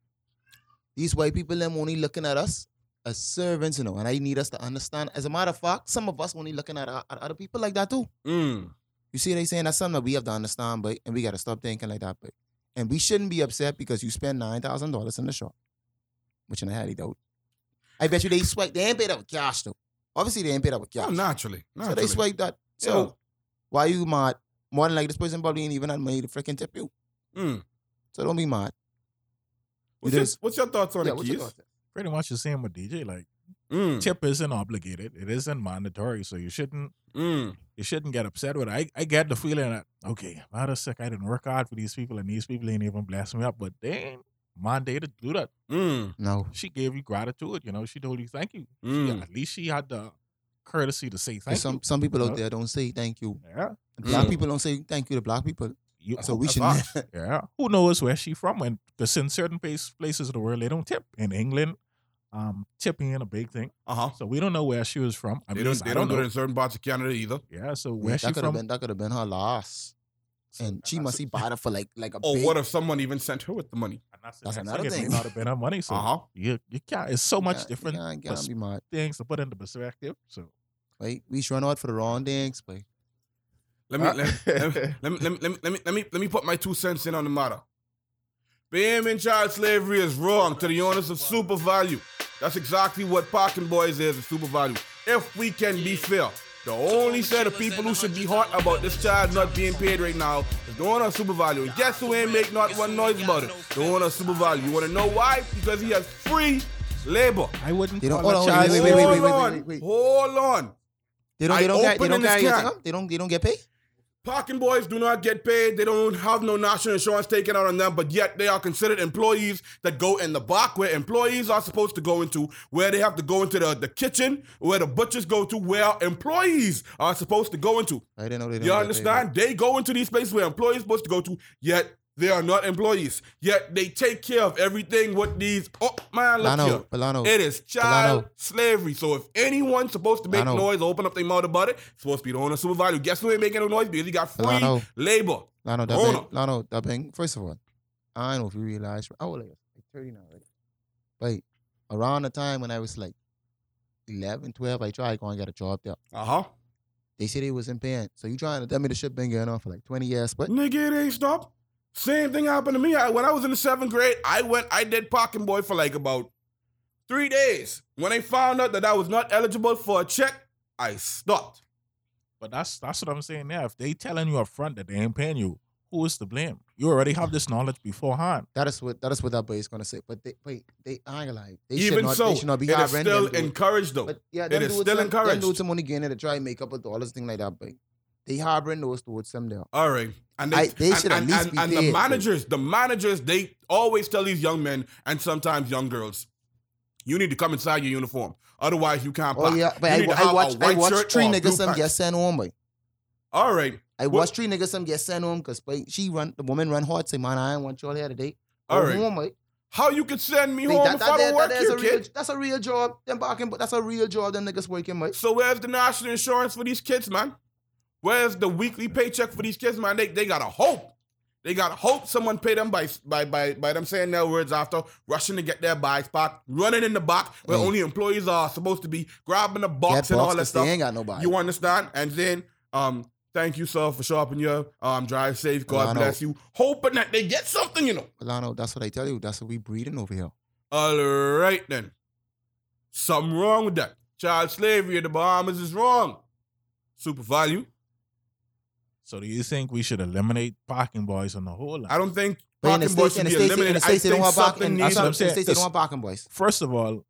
these white people them only looking at us as servants, you know, and I need us to understand. As a matter of fact, some of us only looking at, at other people like that too. Mm. You see, they saying that's something that we have to understand, but and we got to stop thinking like that, but and we shouldn't be upset because you spend nine thousand dollars in the shop, which in a highly doubt. I bet you they swipe. They ain't paid up cash though. Obviously, they ain't paid up with cash. Oh, naturally, So they swipe that. So Yeah. why you mad? More than like this person probably ain't even had money to freaking tip you. Mm. So don't be mad. What's, It your, is- what's your thoughts on Yeah, it, what you Keys? thought? pretty much the same with DJ. Like Mm. tip isn't obligated; it isn't mandatory, so you shouldn't Mm. you shouldn't get upset with it. I, I get the feeling that okay, I'm out sick. I didn't work hard for these people, and these people ain't even blessed me up, but they ain't mandated to do that. Mm. No. She gave you gratitude. You know, she told you thank you. She- Mm. at least she had the courtesy to say thank some you. some people you out there don't say thank you. Yeah, black Mm. people don't say thank you to black people. you, So we should. Yeah. Who knows where she from? And because in certain place, places of the world, they don't tip. In England, um, tipping is a big thing. Uh huh. So we don't know where she was from. I They mean, don't. I They don't don't do it know. in certain parts of Canada either. Yeah. So Yeah, where she that from? been that could have been her loss. So- And she must be bought it for like like a Or big, what if someone even sent her with the money? that's, the That's next another thing. may not have been her money. So Uh huh. you you can't. It's so much Yeah, different You can't, can't pers- be mad. things to put into perspective. So Right? We should run out for the wrong things, but Let me let, let, me- let me let me let me let me let me let me put my two cents in on the matter. Being in child slavery is wrong to the owners of super value. That's exactly what parking boys is, is super value. If we can be fair, the only set of people who should be hot about this child not being paid right now is the owner of super value. And guess who ain't make not one noise about it? The owner of super value. You want to know why? Because he has free labor. I wouldn't They don't- call hold a on, child wait, wait, wait, slave. wait, Hold wait, on. wait, wait. Hold on. they don't I they don't get they open don't in this carry your can. thing up? They don't they don't get paid? Parking boys do not get paid. They don't have no national insurance taken out on them, but yet they are considered employees that go in the back where employees are supposed to go into, where they have to go into the, the kitchen, where the butchers go to, where employees are supposed to go into. I didn't know they. don't You understand? They go into these places where employees supposed to go to, yet they are not employees. Yet they take care of everything with these. Oh man, look Lano, here. Polano. It is child slavery. So if anyone's supposed to make noise, open up their mouth about it, it's supposed to be the owner supervisor. Guess who ain't making no noise? Because he got free labor. Lano, that. Lano, that bang. First of all, I don't know if you realize. I was like, like 30 now, right? But around the time when I was like 11, 12, I tried to go and get a job there. Uh-huh. They said they wasn't paying. So you trying to tell me the shit been going on for like 20 years, but Nigga, it ain't stopped. Same thing happened to me. I, when I was in the seventh grade, I went, I did parking boy for like about three days. When I found out that I was not eligible for a check, I stopped. But that's that's what I'm saying now. If they telling you up front that they ain't paying you, who is to blame? You already have this knowledge beforehand. that is what that is what that boy is gonna say. But they wait, they I ain't gonna lie. They should Even not, so, they should not be it is harboring still them encouraged though. But yeah, It them is dudes, still them, encouraged. Them dudes some money getting to try and make up a dollars thing like that, but they harboring those towards them there. All right. And they, I- they and, should at least and, be and paid, the managers, the managers, they always tell these young men and sometimes young girls, you need to come inside your uniform. Otherwise, you can't play. Oh yeah, but I, I watched I watched three niggas some get sent home, boy. All right. I What- watched three niggas some get sent home because she run the woman run hard. Say, man, I ain't want y'all here today. All right. Home, boy. How you could send me home that, if that, I don't work that is here, a real, kid? that's a real job. Them barking, but that's a real job. Them niggas working, boy. So where's the national insurance for these kids, man? Where's the weekly paycheck for these kids, man? They, they gotta hope. They gotta hope someone pay them by by by by them saying their words after rushing to get their bags packed, running in the back where Hey. only employees are supposed to be, grabbing the box Get and all that stuff. They ain't got nobody. You understand? And then, um, thank you, sir, for sharpening your um drive safe. God know. bless you. Hoping that they get something, you know. Lano, that's what I tell you. That's what we breeding over here. All right then. Something wrong with that. Child slavery in the Bahamas is wrong. Super value. So do you think we should eliminate parking boys on the whole line? I don't think But in the parking boys states, in should the be states, in the eliminated. I states, they don't think want parking. something needs what I'm I'm saying. saying, they don't want parking boys. First of all,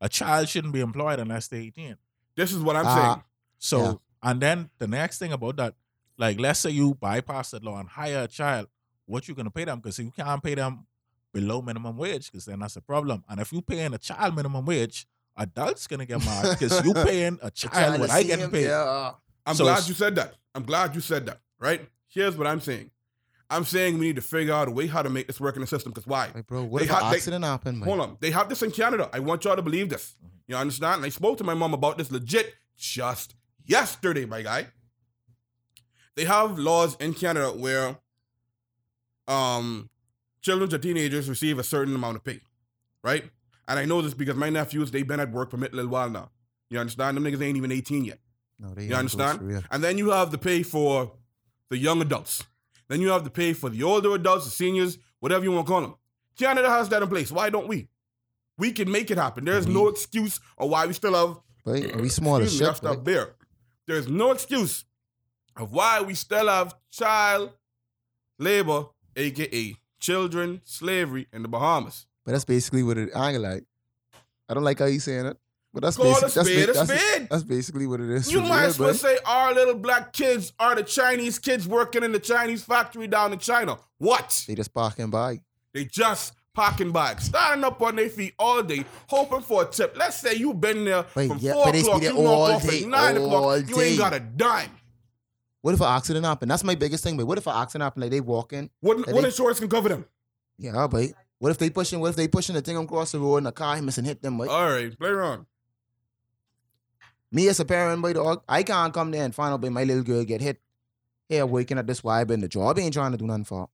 a child shouldn't be employed unless they're 18. This is what I'm Ah. saying. So, Yeah. and then the next thing about that, like, let's say you bypass the law and hire a child, what you gonna pay them? Because you can't pay them below minimum wage, because then that's a problem. And if you paying a child minimum wage, adults gonna get mad because you paying a child what I is getting paid. Yeah. I'm So glad you said that. I'm glad you said that. Right? Here's what I'm saying. I'm saying we need to figure out a way how to make this work in the system. Because why? Like, bro, what They if an have- they- accident happened? Hold on. They have this in Canada. I want y'all to believe this. You understand? And I spoke to my mom about this legit just yesterday, my guy. They have laws in Canada where um children or teenagers receive a certain amount of pay. Right? And I know this because my nephews, they've been at work for a little while now. You understand? Them niggas ain't even 18 yet. No, they You understand? And then you have to pay for the young adults. Then you have to pay for the older adults, the seniors, whatever you want to call them. Canada has that in place. Why don't we? We can make it happen. There's no excuse of why we still have But we small as shit. boy. there. There's no excuse of why we still have child labor, aka children slavery in the Bahamas. But that's basically what it. I ain't lie. I don't like how you saying it, but that's Call a basically that's, spade ba- a that's, spade. that's basically what it is. You might as well say our little black kids are the Chinese kids working in the Chinese factory down in China. What? they just parking by. They just parking bikes, standing up on their feet all day, hoping for a tip. Let's say you've been there from yeah, four o'clock, you all off day, at nine o'clock, you ain't got a dime. What if an accident happened? That's my biggest thing. But what if an accident happened? Like they walk in. What, what they- insurance can cover them? Yeah, but what if they pushing? What if they pushing the thing across the road and the car and hit them? Boy? All right, play around. Me as a parent, boy, dog, I can't come there and find out, boy, my little girl get hit. Here working at this vibe and the job ain't trying to do nothing for.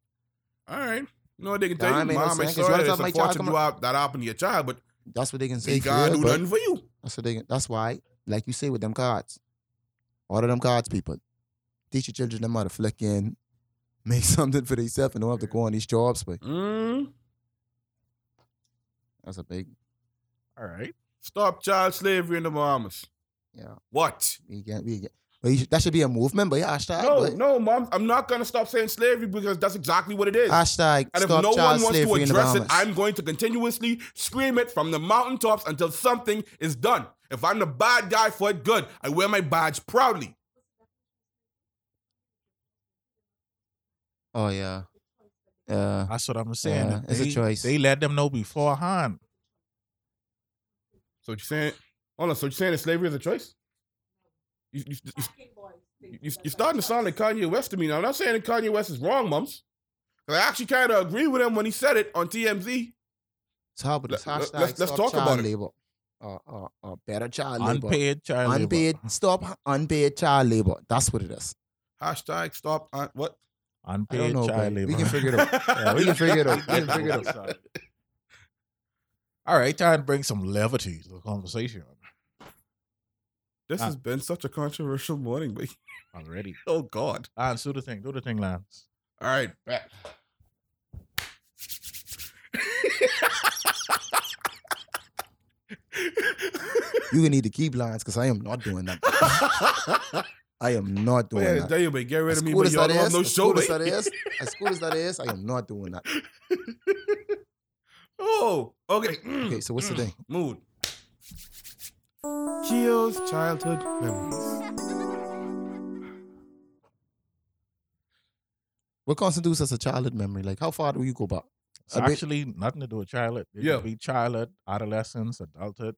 All right. No, they can tell you? I mean, no Mom, I'm sorry what it's unfortunate you have- that happened to your child, but That's what they can say. they can't do nothing for you. That's what they. That's why, like you say with them cards, all of them cards, people teach your children them how to flick in, make something for themselves, and don't have to go on these jobs. But Mm. that's a big, All right. Stop child slavery in the Bahamas. Yeah. What? We get, we get. But you should, that should be a movement. But yeah, hashtag, No, but, no, mom. I'm not gonna stop saying slavery because that's exactly what it is. hashtag And if stop no one wants to slavery in the address it, I'm going to continuously scream it from the mountaintops until something is done. If I'm the bad guy for it, good. I wear my badge proudly. Oh yeah. Yeah. That's what I'm saying. Yeah, it's a choice. They let them know beforehand. So what you saying? Hold on. So you're saying that slavery is a choice? You you you, you, you, you're starting to sound like Kanye West to me now. I'm not saying that Kanye West is wrong, mums. I actually kind of agree with him when he said it on TMZ. So how about this Let- let- hashtag let's- let's talk child about it. Uh, uh, uh, better child labor. Unpaid child Unpaid. labor. Stop unpaid child labor. That's what it is. Hashtag stop. On, what? I Unpaid don't know, child but labor. we can figure it out. Yeah, we can figure it out. We can can figure it out. All right, time to bring some levity to the conversation This Ah. has been such a controversial morning, but already. oh god. Lance, do the thing. Do the thing, Lance. All right, back. You gonna need to keep lines because I am not doing that. I am not doing Man, that. tell you, but get rid As of me, but y'all don't have is, no as show, cool as that mate. is, as cool as that is, I am not doing that. oh, okay. Okay, so what's the thing? Mood. Kio's childhood memories. What constitutes as a childhood memory? Like, how far do you go back? It's A bit- actually nothing to do with childhood. It Yeah. could be childhood, adolescence, adulthood.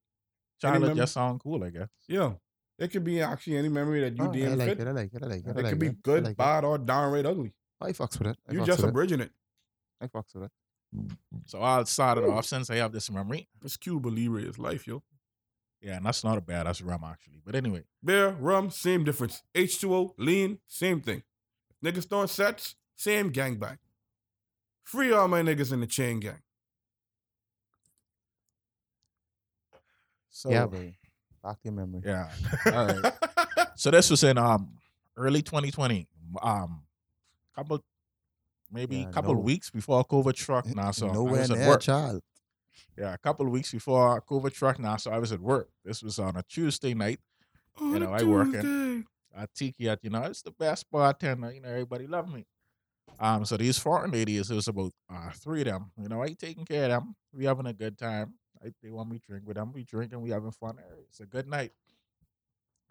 Childhood mem- just sound cool, I guess. Yeah. It could be actually any memory that you Oh, I like fit. it. I like it. I like it. I It like could be it. Good, like it. bad, or downright ugly. I fucks with it. I You fucks just with it. abridging it. I fucks with it. So I'll start it off since I have this memory. It's Cuba Libre is life, yo. Yeah, and that's not a bad. That's rum actually. But anyway, Beer, rum, same difference. H2O, lean, same thing. Niggas throwing sets, same gangbang. Free all my niggas in the chain gang. so yeah, baby. Back to your memory. yeah. All right. So this was in um early 2020. Um, couple maybe Yeah, a couple no- weeks before COVID struck. Now, so I Nowhere was at near work. child. Yeah, a couple of weeks before COVID struck. Now, so I was at work. This was on a Tuesday night. On know, I. Tuesday. at Tiki at, you know, it's the best bartender. You know, everybody love me. Um, so these foreign ladies, it was about uh, three of them. You know, I taking care of them. We having a good time. I, they want me to drink with them. We drinking. We having fun. It's a good night.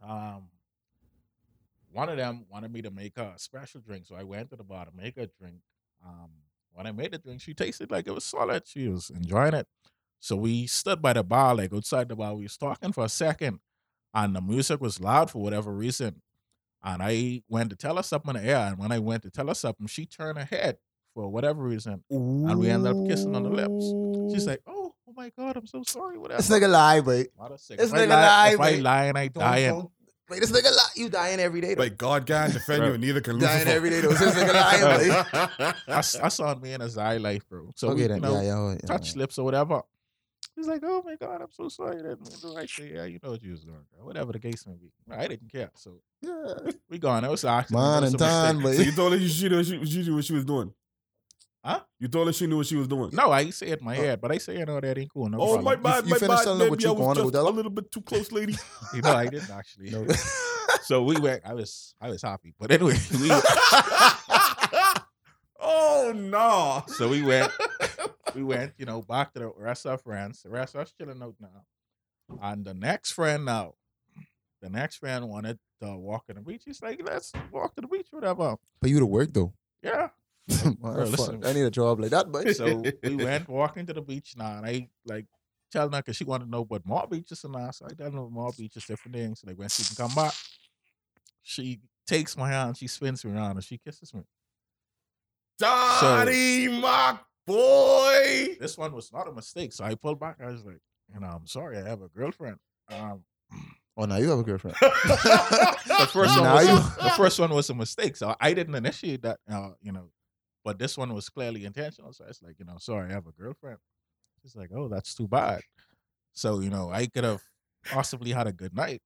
Um, one of them wanted me to make a special drink, so I went to the bar to make a drink. Um, when I made the drink, she tasted like it was solid. She was enjoying it. So we stood by the bar, like outside the bar. We was talking for a second, and the music was loud for whatever reason. And I went to tell her something in the air. And when I went to tell her something, she turned her head for whatever reason. And we ended up kissing on the lips. She's like, oh, oh my God, I'm so sorry. Whatever. This nigga lie, boy. Mother sick. this if I nigga lie, lie, if I lie and I Don't- don't- Wait, this nigga lie. You dying every day, though. Like God can defend you, and neither can dying every day, though. This nigga lying, boy. that's, that's on me and his eye life, bro. So, okay, we, then. you know, yeah, yeah, yeah, touch yeah. lips or whatever. He's like, oh my God, I'm so sorry. I didn't mean to right there. Yeah, you know what you was doing, girl. Whatever the case may be. I didn't care. So Yeah. we gone. It was an accident. Man and a time, mistake. So you told her she, she, knew, she, she knew what she was doing. Huh? You told her she knew what she was doing. No, I say it in my oh. head, but I say, you know, that ain't cool. No oh problem. my bad, you my finished bad, telling her what baby. you I was going to just tell a little bit too close, lady. You know, I didn't actually. No. So we went. I was, I was happy. But anyway, we, oh no! so we went, we went, you know, back to the rest of our friends. The rest of us chilling out now. And the next friend now, the next friend wanted to walk on the beach. He's like, let's walk to the beach, whatever. But you to work, though. Yeah. Man, Bro, listen. I need a job like that, but So we went walking to the beach now, and I like telling her because she wanted to know what more beaches and that. So I tell her more beaches, different things. So, like when she can come back, she takes my hand, she spins me around, and she kisses me. Donnie, my boy. This one was not a mistake, so I pulled back. I was like, you know, I'm sorry, I have a girlfriend. Um, oh, now you have a girlfriend. the first one was you- the first one was a mistake, so I didn't initiate that. Uh, you know, but this one was clearly intentional. So it's like, you know, sorry, I have a girlfriend. She's like, oh, that's too bad. So you know, I could have possibly had a good night.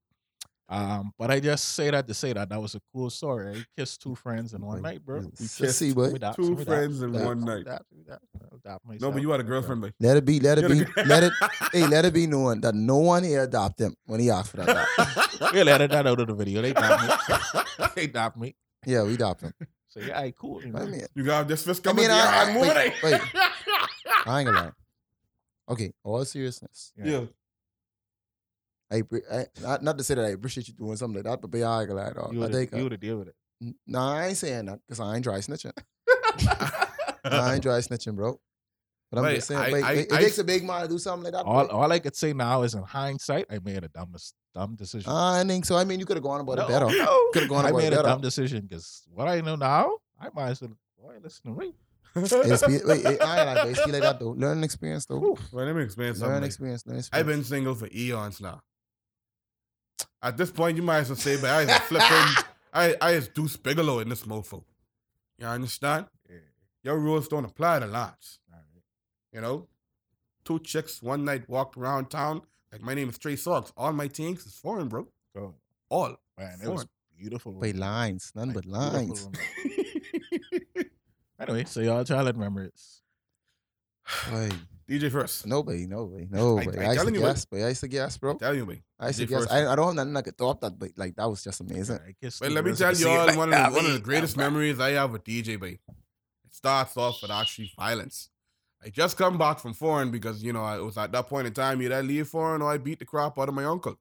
Um, but I just say that to say that that was a cool story. I kissed two friends in one night, bro. you We sissy, boy. we Two we dapped, friends in we one night. dapped, we dapped, you know, dapped No, but you had a girlfriend, babe. Let it be, let it be, let it, hey, let it be known that no one here adopt him when he asked for that. dap. We'll edit that out of the video. They dapped me. they dapped me. yeah, we adopt him. So yeah, hey, cool. You know? I mean, You got this fist I coming. mean, I- I- I'm wait, moving. wait. I ain't gonna lie. Okay, all seriousness. Yeah. I, I not, not to say that I appreciate you doing something like that, but be I ain't gonna lie, dog. you I would think, uh, you would deal with it. nah, I ain't saying that because I ain't dry snitching. Nah, I ain't dry snitching, bro. But I'm Wait, just saying, I- but I- it, it I takes s- a big man to do something like that. all, all I could say now is in hindsight, I made a dumb, mis- dumb decision. Uh, I think so. I mean, you could have gone about No, it better. no. Coulda gone I about it better. I made a dumb decision because what I know now, I might as well. Boy, listen to me. It's be, wait, it, I ain't like, but it's be like that though. Learn experience though. Well, let me explain something. Learn like- experience. Learn I've been single for eons now. At this point, you might as well say, but I is flipping, I, I is Deuce Bigalow in this mofo. You understand? Yeah. Your rules don't apply to lots. All right. You know? Two chicks one night walked around town. Like, my name is Trey Songz. All my things is foreign, bro. Go. All. Man, it was beautiful. Wait, lines, none but Like, beautiful lines. Anyway, so y'all childhood memories. Wait, DJ first. nobody, nobody, nobody. I I, used to telling guess, but I used to guess, bro. Tell you, me. I used to DJ guess. I, I don't have nothing I could top that, but like that was just amazing. I guess Well, the let me tell you see it all like one, of the, one of the man. greatest memories I have with DJ, babe. It starts off with actually violence. I just come back from foreign because, you know, I- it was at that point in time, either I leave foreign or I beat the crap out of my uncle.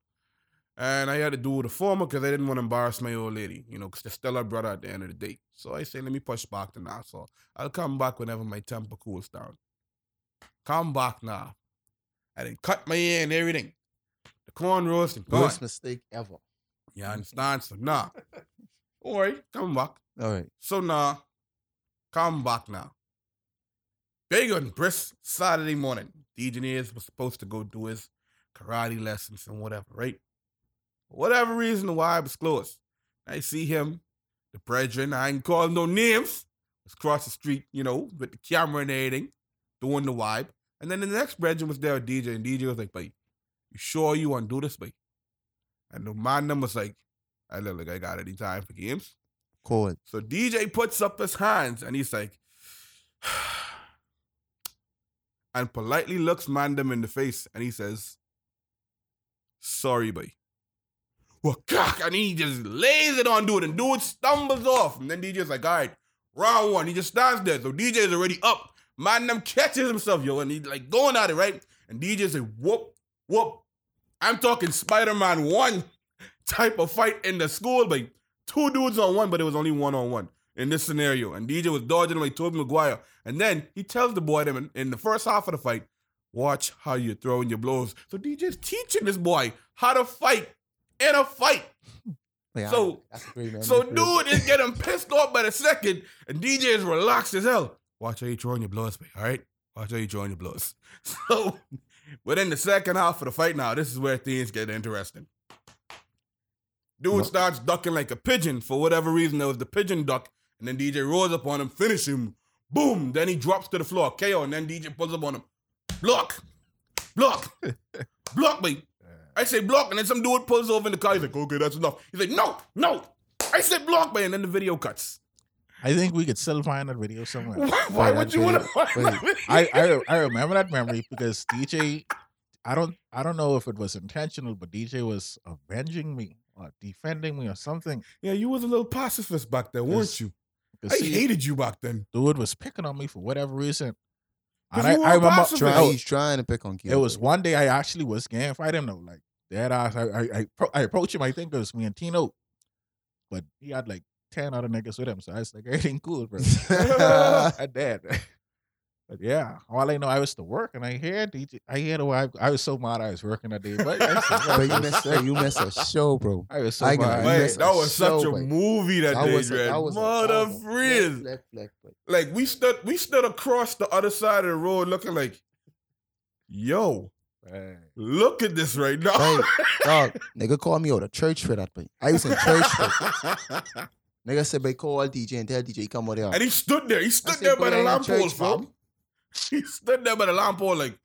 And I had to do the former because I didn't want to embarrass my old lady, you know, because they're still her brother at the end of the day. So I say, let me push back to now. So I'll come back whenever my temper cools down. Come back now. I didn't cut my hair and everything. The corn roast and gone. Worst mistake ever. You understand? So nah. Don't come back. All right. So now, come back now. Big on brisk Saturday morning. DJ Nears was supposed to go do his karate lessons and whatever, right? For whatever reason, the Y was closed. I see him, the brethren, I ain't calling no names, was across the street, you know, with the camera and everything, doing the vibe. And then the next brethren was there with DJ, and DJ was like, "Bye, you sure you want to do this, bye?" And the man them was like, "I look like I got any time for games." Cool. So DJ puts up his hands and he's like, and politely looks Mandem in the face and he says, Sorry, boy. Well, and he just lays it on dude and dude stumbles off. And then DJ's like, all right, round one. He just stands there. So DJ is already up. Mandem catches himself, yo, and he's like going at it, right? And DJ's like, whoop, whoop. I'm talking Spider-Man 1 type of fight in the school, but two dudes on one, but it was only one on one in this scenario. And DJ was dodging like Tobey Maguire. And then he tells the boy them in, in the first half of the fight, watch how you throw in your blows. So DJ's teaching this boy how to fight in a fight. Wait, So- great So dude is getting pissed off by the second, and DJ is relaxed as hell. Watch how you throwing your blows, man. All right, watch how you throwing your blows. So within the second half of the fight, now this is where things get interesting. Dude starts ducking like a pigeon for whatever reason. There was the pigeon duck, and then DJ rolls up on him, finish him, boom. Then he drops to the floor, KO, and then DJ pulls up on him, block, block, block me. I say block, and then some dude pulls over in the car. He's like, okay, that's enough. He's like, no, no. I said block, man. And then the video cuts. I think we could still find that video somewhere. Why, why would you want to find that video? I, I I remember that memory because DJ, I don't I don't know if it was intentional, but DJ was avenging me or defending me or something. Yeah, you was a little pacifist back then, weren't you? 'Cause I see, hated you back then. dude was picking on me for whatever reason. And I, you were I a remember pacifist. Try, he's trying to pick on kids. it was one day I actually was game fight him though, like that ass. I I I, pro- I approached him. I think it was me and Tino, but he had like ten other niggas with him, so I was like, everything cool, bro. I did. But yeah, all I know, I was to work, and I hear DJ. I hear the wife. I was so mad I was working that day, but said, But you missed, hey, you missed a show, bro. I was so I got mad. it. Wait, that a was such a wait. movie that, That day, was a, that was Mother that was a freeze. flick, flick, flick. Like we stood, we stood across the other side of the road, looking like, yo, Hey. look at this right now. Hey, dog, nigga called me out of church for that, but I was in church. For, nigga said, "But call DJ and tell DJ come over there." and he stood there. He stood said, there by the I ain't lamp church, bro." fam. He stood there by the lamp pole, like,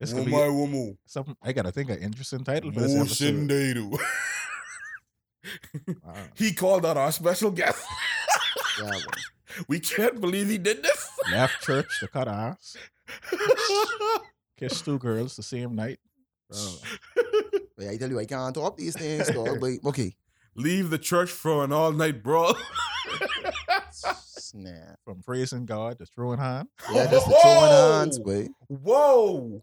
This oh could be my woman, something. I gotta think an interesting title for this episode. Wow. he called out our special guest. Yeah, bro. we can't believe he did this. Left church to cut ass. Kissed two girls the same night. Bro. But I tell you, I can't talk these things, dog. But okay, Leave the church for an all night brawl. Snap. From praising God to throwing hand. Yeah, that's the throwing hands, boy. Whoa.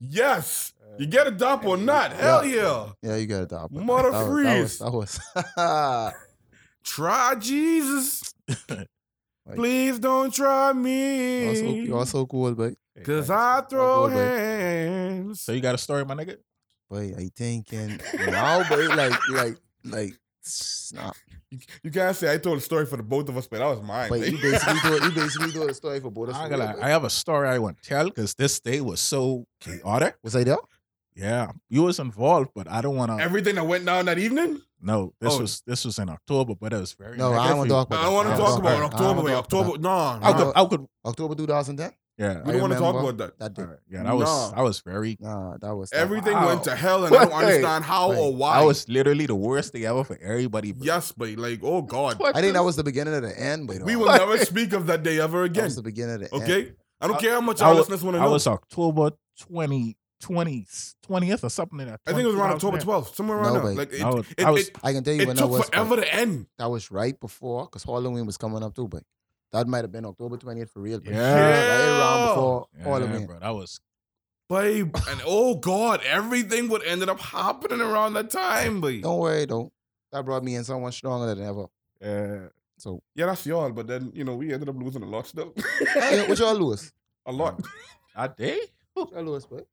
Yes. You uh, get a dump or not? Hell yeah. Yeah, you got it, dog. but Mother that was- freeze. That was. That was Try Jesus. Like, Please don't try me. you're so, you're so cool, boy. Hey, Cause thanks. I throw good, boy. hands. So you got a story, my nigga? Boy, I thinking now, boy, like, like, like, snap. You can't say I told a story for the both of us, but that was mine. But you basically do it. You basically do a story for both of us. I, for ain't gonna real, lie, boy. I have a story I want to tell because this day was so chaotic. Was I there? Yeah, you was involved, but I don't want to. Everything that went down that evening. No, this Oh. was this was in October, but it was very. No, I negative don't want to talk about. I don't want to talk about I October. don't wanna talk about October. No, I no. could, I could. October 2010. Yeah. We I don't want to talk about that. That All day. right, yeah, that was Nah. I was very. Nah, that was. Everything Wow. went to hell, and I don't understand how or why. I was literally the worst day ever for everybody. bro. yes, but like, oh god, I think that was the beginning of the end, but we uh, will never speak of that day ever That again. was the beginning of the end. Okay, I don't I- care how much I our wa- listeners want to I know. was October 20, 20, 20th or something like that. I think it was around October 12th, somewhere around No, there. Like it, I was- it, I was- it, I can tell you it when that took was. forever but to end. That was right before, because Halloween was coming up too, but that might have been October 20th for real. but Yeah. Right around before Yeah, Halloween. bro, that was Babe, and oh god, everything would ended up happening around that time, but Don't worry, though. That brought me in someone stronger than ever. uh, So, yeah, that's y'all. But then you know we ended up losing a lot still, yeah, what y'all lose? a lot. that day. What y'all lose, but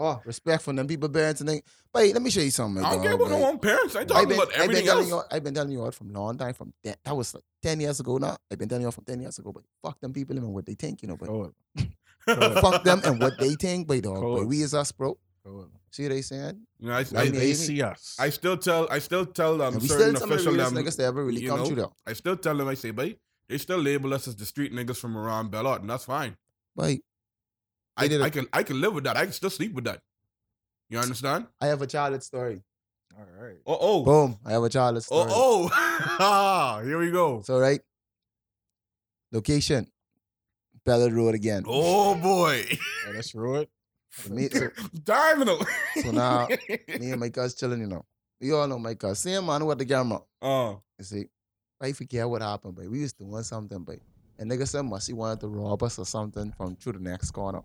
Oh, respect from them people, parents, and they. But let me show you something. I don't dog, care about right? no one parents. I I've talking been, about I've been everything telling else. you, I've been telling you all from long time, from that, that was like 10 years ago now. I've been telling you all from 10 years ago, but fuck them people and what they think, you know, but Cool, fuck them and what they think, but dog, Cool. but we is us, bro. cool. See what they saying? You know, I, Like I, They Amy. see us. I still tell I still tell um and we certain still some of the official them, niggas that ever really come know, through. I still tell them I say, but they still label us as the street niggas from around Bellart, and that's fine. But I, They did a- I can I can live with that. I can still sleep with that. You understand? I have a childhood story. All right. Oh oh Boom. I have a childhood oh story. oh. Ah, Here we go. So, right? Location. Ballard Road again. Oh boy. Oh, that's right. So, me, so, Terminal. So now- me and my cuz chilling, you know. We all know my cuz. Same man with the camera. Oh. You see, I forget what happened, but we used to want something, but and nigga said must he wanted to rob us or something from through the next corner.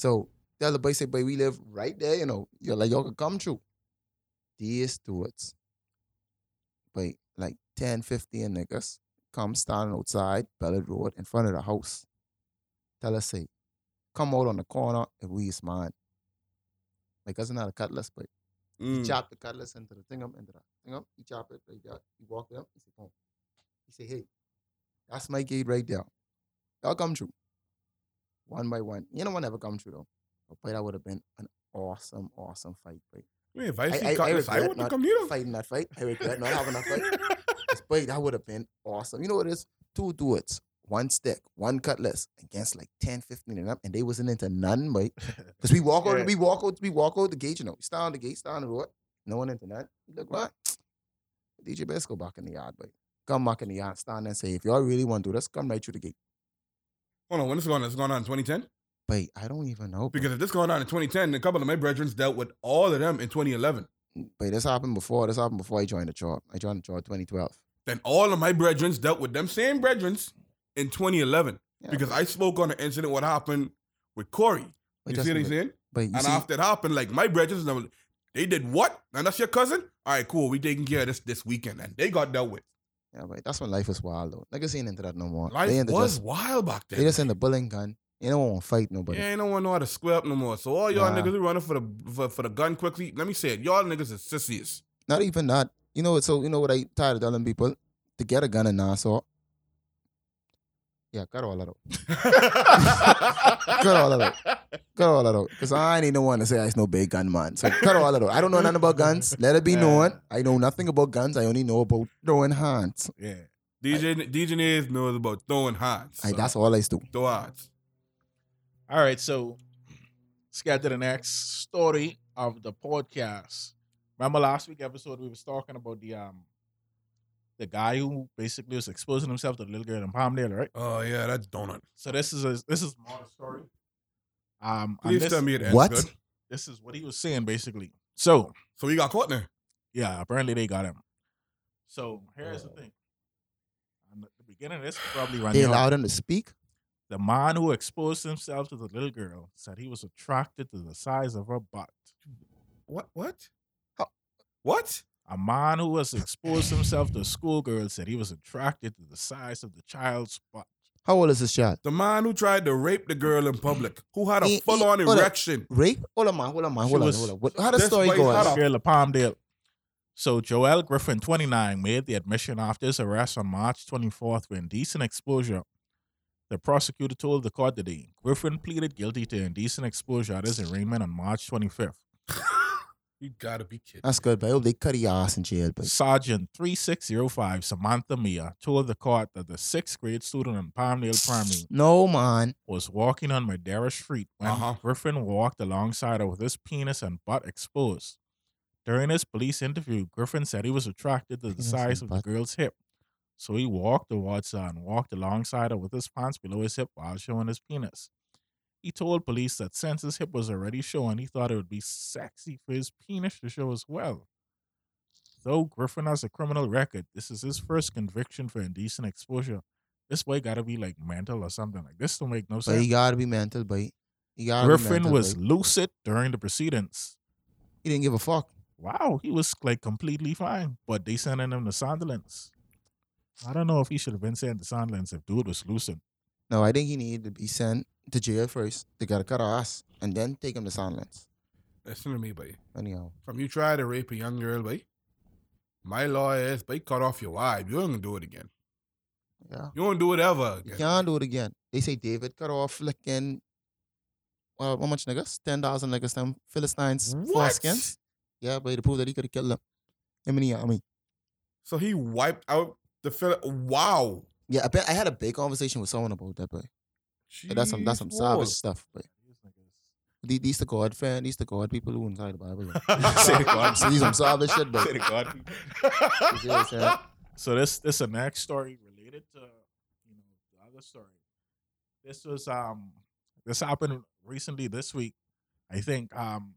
So tell the boy say, boy, we live right there, you know. You're like, y'all can come through. These stewards, but like 10, 15 niggas come standing outside Bellad Road in front of the house. Tell us, say, come out on the corner if we is mine. My cousin had a cutlass, but he Mm. chopped the cutlass into the thing up, into the thing up. He chopped it like that. He walked up. He said, boom. He said, hey, that's my gate right there. Y'all come through. One by one. You know one never come through though. But that would have been an awesome, awesome fight. Boy. I if I I- I- I cutlass, I, wouldn't not come neither. Fighting that fight. I regret not having that fight. boy, that would have been awesome. You know what it is? Two dudes, one stick, one cutlass against like 10, 15 of them, and they wasn't into none, boy. Because we walk out, Yeah. we walk out, we walk out the gate, you know. We stand on the gate, stand on the road. No one into that. You Look what? DJ best go back in the yard, boy. Come back in the yard, stand and say, if y'all really want to do this, come right through the gate. Hold on, when this going on? This going on in 2010? Wait, I don't even know. Because if this going on in 2010, a couple of my brethren dealt with all of them in 2011. Wait, this happened before. This happened before I joined the job. I joined the job 2012. Then all of my brethren dealt with them same brethren in 2011. Yeah, because but- I spoke on the incident what happened with Corey. but You see what I'm saying? But and see, after it happened, like my brethren, them- they did what? And that's your cousin? All right, cool. We taking care of this this weekend. And they got dealt with. Yeah, but that's when life was wild though. Niggas ain't into that no more. Life was just, wild back then. they just into bullying gun. You don't want to fight nobody. yeah, ain't no one know how to square up no more. So all y'all Nah. niggas are running for the for, for the gun quickly, let me say it. Y'all niggas is sissies. Not even that. You know what? So you know what I tired of telling people to get a gun in Nassau. Yeah, cut all that out. Cut all that out. Cut all that out. Cause I ain't even one to say I no big gun man. So cut all that out. I don't know nothing about guns. Let it be known. I know nothing about guns. I only know about throwing hands. Yeah. DJ DJ Nays knows about throwing hands. I, that's all I do. throw hands. All right, so let's get to the next story of the podcast. Remember last week episode we was talking about the um the guy who basically was exposing himself to the little girl in Palmdale, right? Oh yeah, that's donut. So this is a this is more the story. Um, and Please this, tell me it ends What? good. this is what he was saying basically. So So he got caught there. yeah, apparently they got him. So here's the thing. At the beginning of this probably run They you allowed him to speak. The man who exposed himself to the little girl said he was attracted to the size of her butt. What? What? How- What? A man who has exposed himself to a schoolgirl said he was attracted to the size of the child's butt. How old is this child? The man who tried to rape the girl in public, who had a he- full on hold up. erection. Rape? Hold on, man. Hold on, man. Hold on, hold on. What, how the this story boy go? had a- Girl of Palmdale. So Joel Griffin, 29, made the admission after his arrest on March 24th for indecent exposure. The prosecutor told the court today Griffin pleaded guilty to indecent exposure at his arraignment on March 25th. You gotta be kidding. That's good, but I hope they cut your ass in jail, but Sergeant 3605 Samantha Mia told the court that the sixth grade student in Palmdale Primary no, man. was walking on Madeira Street when Uh-huh. Griffin walked alongside her with his penis and butt exposed. During his police interview, Griffin said he was attracted to the Penis size and of the girl's hip. So he walked towards her and walked alongside her with his pants below his hip while showing his penis. He told police that since his hip was already showing, he thought it would be sexy for his penis to show as well. Though Griffin has a criminal record, this is his first conviction for indecent exposure. This boy gotta be like mental or something like this. Don't make no But sense. he gotta be mental, but he, he gotta be Griffin mental, was but lucid during the proceedings. He didn't give a fuck. Wow, he was like completely fine, but they sending him to Sandilands. I don't know if he should have been sent to Sandilands if dude was lucid. No, I think he needed to be sent to jail first. They gotta cut our ass and then take him to silence. Listen to me, boy. Anyhow. From you try to rape a young girl, boy. My law is, boy, cut off your wife. You ain't gonna do it again. Yeah. You won't do it ever You again. can't do it again. They say David cut off flicking well, how much niggas? Ten thousand niggas them Philistines What? foreskins. Yeah, but to prove that he could have killed them. Him in the army. So he wiped out the Phil. Wow. Yeah, I bet I had a big conversation with someone about that, but that's some that's some Jeez, savage stuff. But these, these the God fan, these the God people who inside the Bible. Say the God. See some savage shit, but Say the God. You see what I'm saying? So this this is a next story related to you know the other story. This was um this happened recently this week. I think um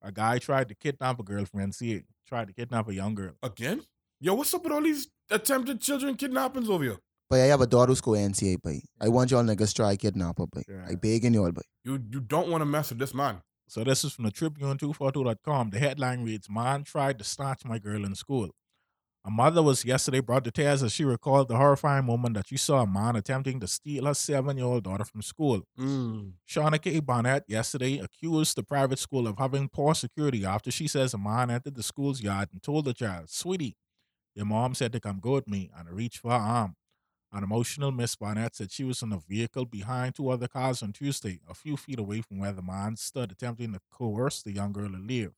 a guy tried to kidnap a girlfriend. from NCA. Tried to kidnap a young girl. Again? Yo, what's up with all these attempted children kidnappings over here? But I have a daughter who's go NCA, but I want y'all niggas try kidnap her, but Yeah. I begging y'all, but You you don't want to mess with this man. So this is from the Tribune242.com. The headline reads, Man tried to snatch my girl in school. A mother was yesterday brought to tears as she recalled the horrifying moment that she saw a man attempting to steal her seven-year-old daughter from school. Mm. Shauna K. Bonnet yesterday accused the private school of having poor security after she says a man entered the school's yard and told the child, Sweetie, your mom said to come go with me and reached for her arm. An emotional Miss Barnett said she was in a vehicle behind two other cars on Tuesday, a few feet away from where the man stood attempting to coerce the young girl to leave.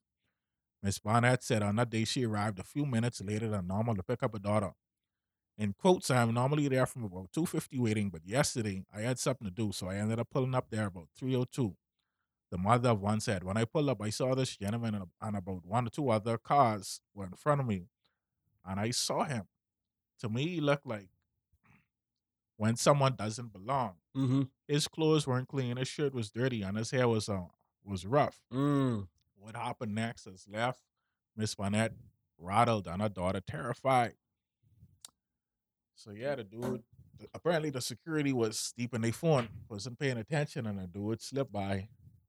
Miss Barnett said on that day she arrived a few minutes later than normal to pick up her daughter. In quotes, I'm normally there from about 2.50 waiting, but yesterday I had something to do, so I ended up pulling up there about 3.02. The mother of one said, when I pulled up, I saw this gentleman and, and about one or two other cars were in front of me, and I saw him. To me, he looked like when someone doesn't belong. Mm-hmm. His clothes weren't clean, his shirt was dirty, and his hair was uh, was rough. Mm. What happened next is left Miss Bonnet rattled and her daughter terrified. So yeah, the dude apparently the security was deep in their phone, wasn't paying attention, and the dude slipped by,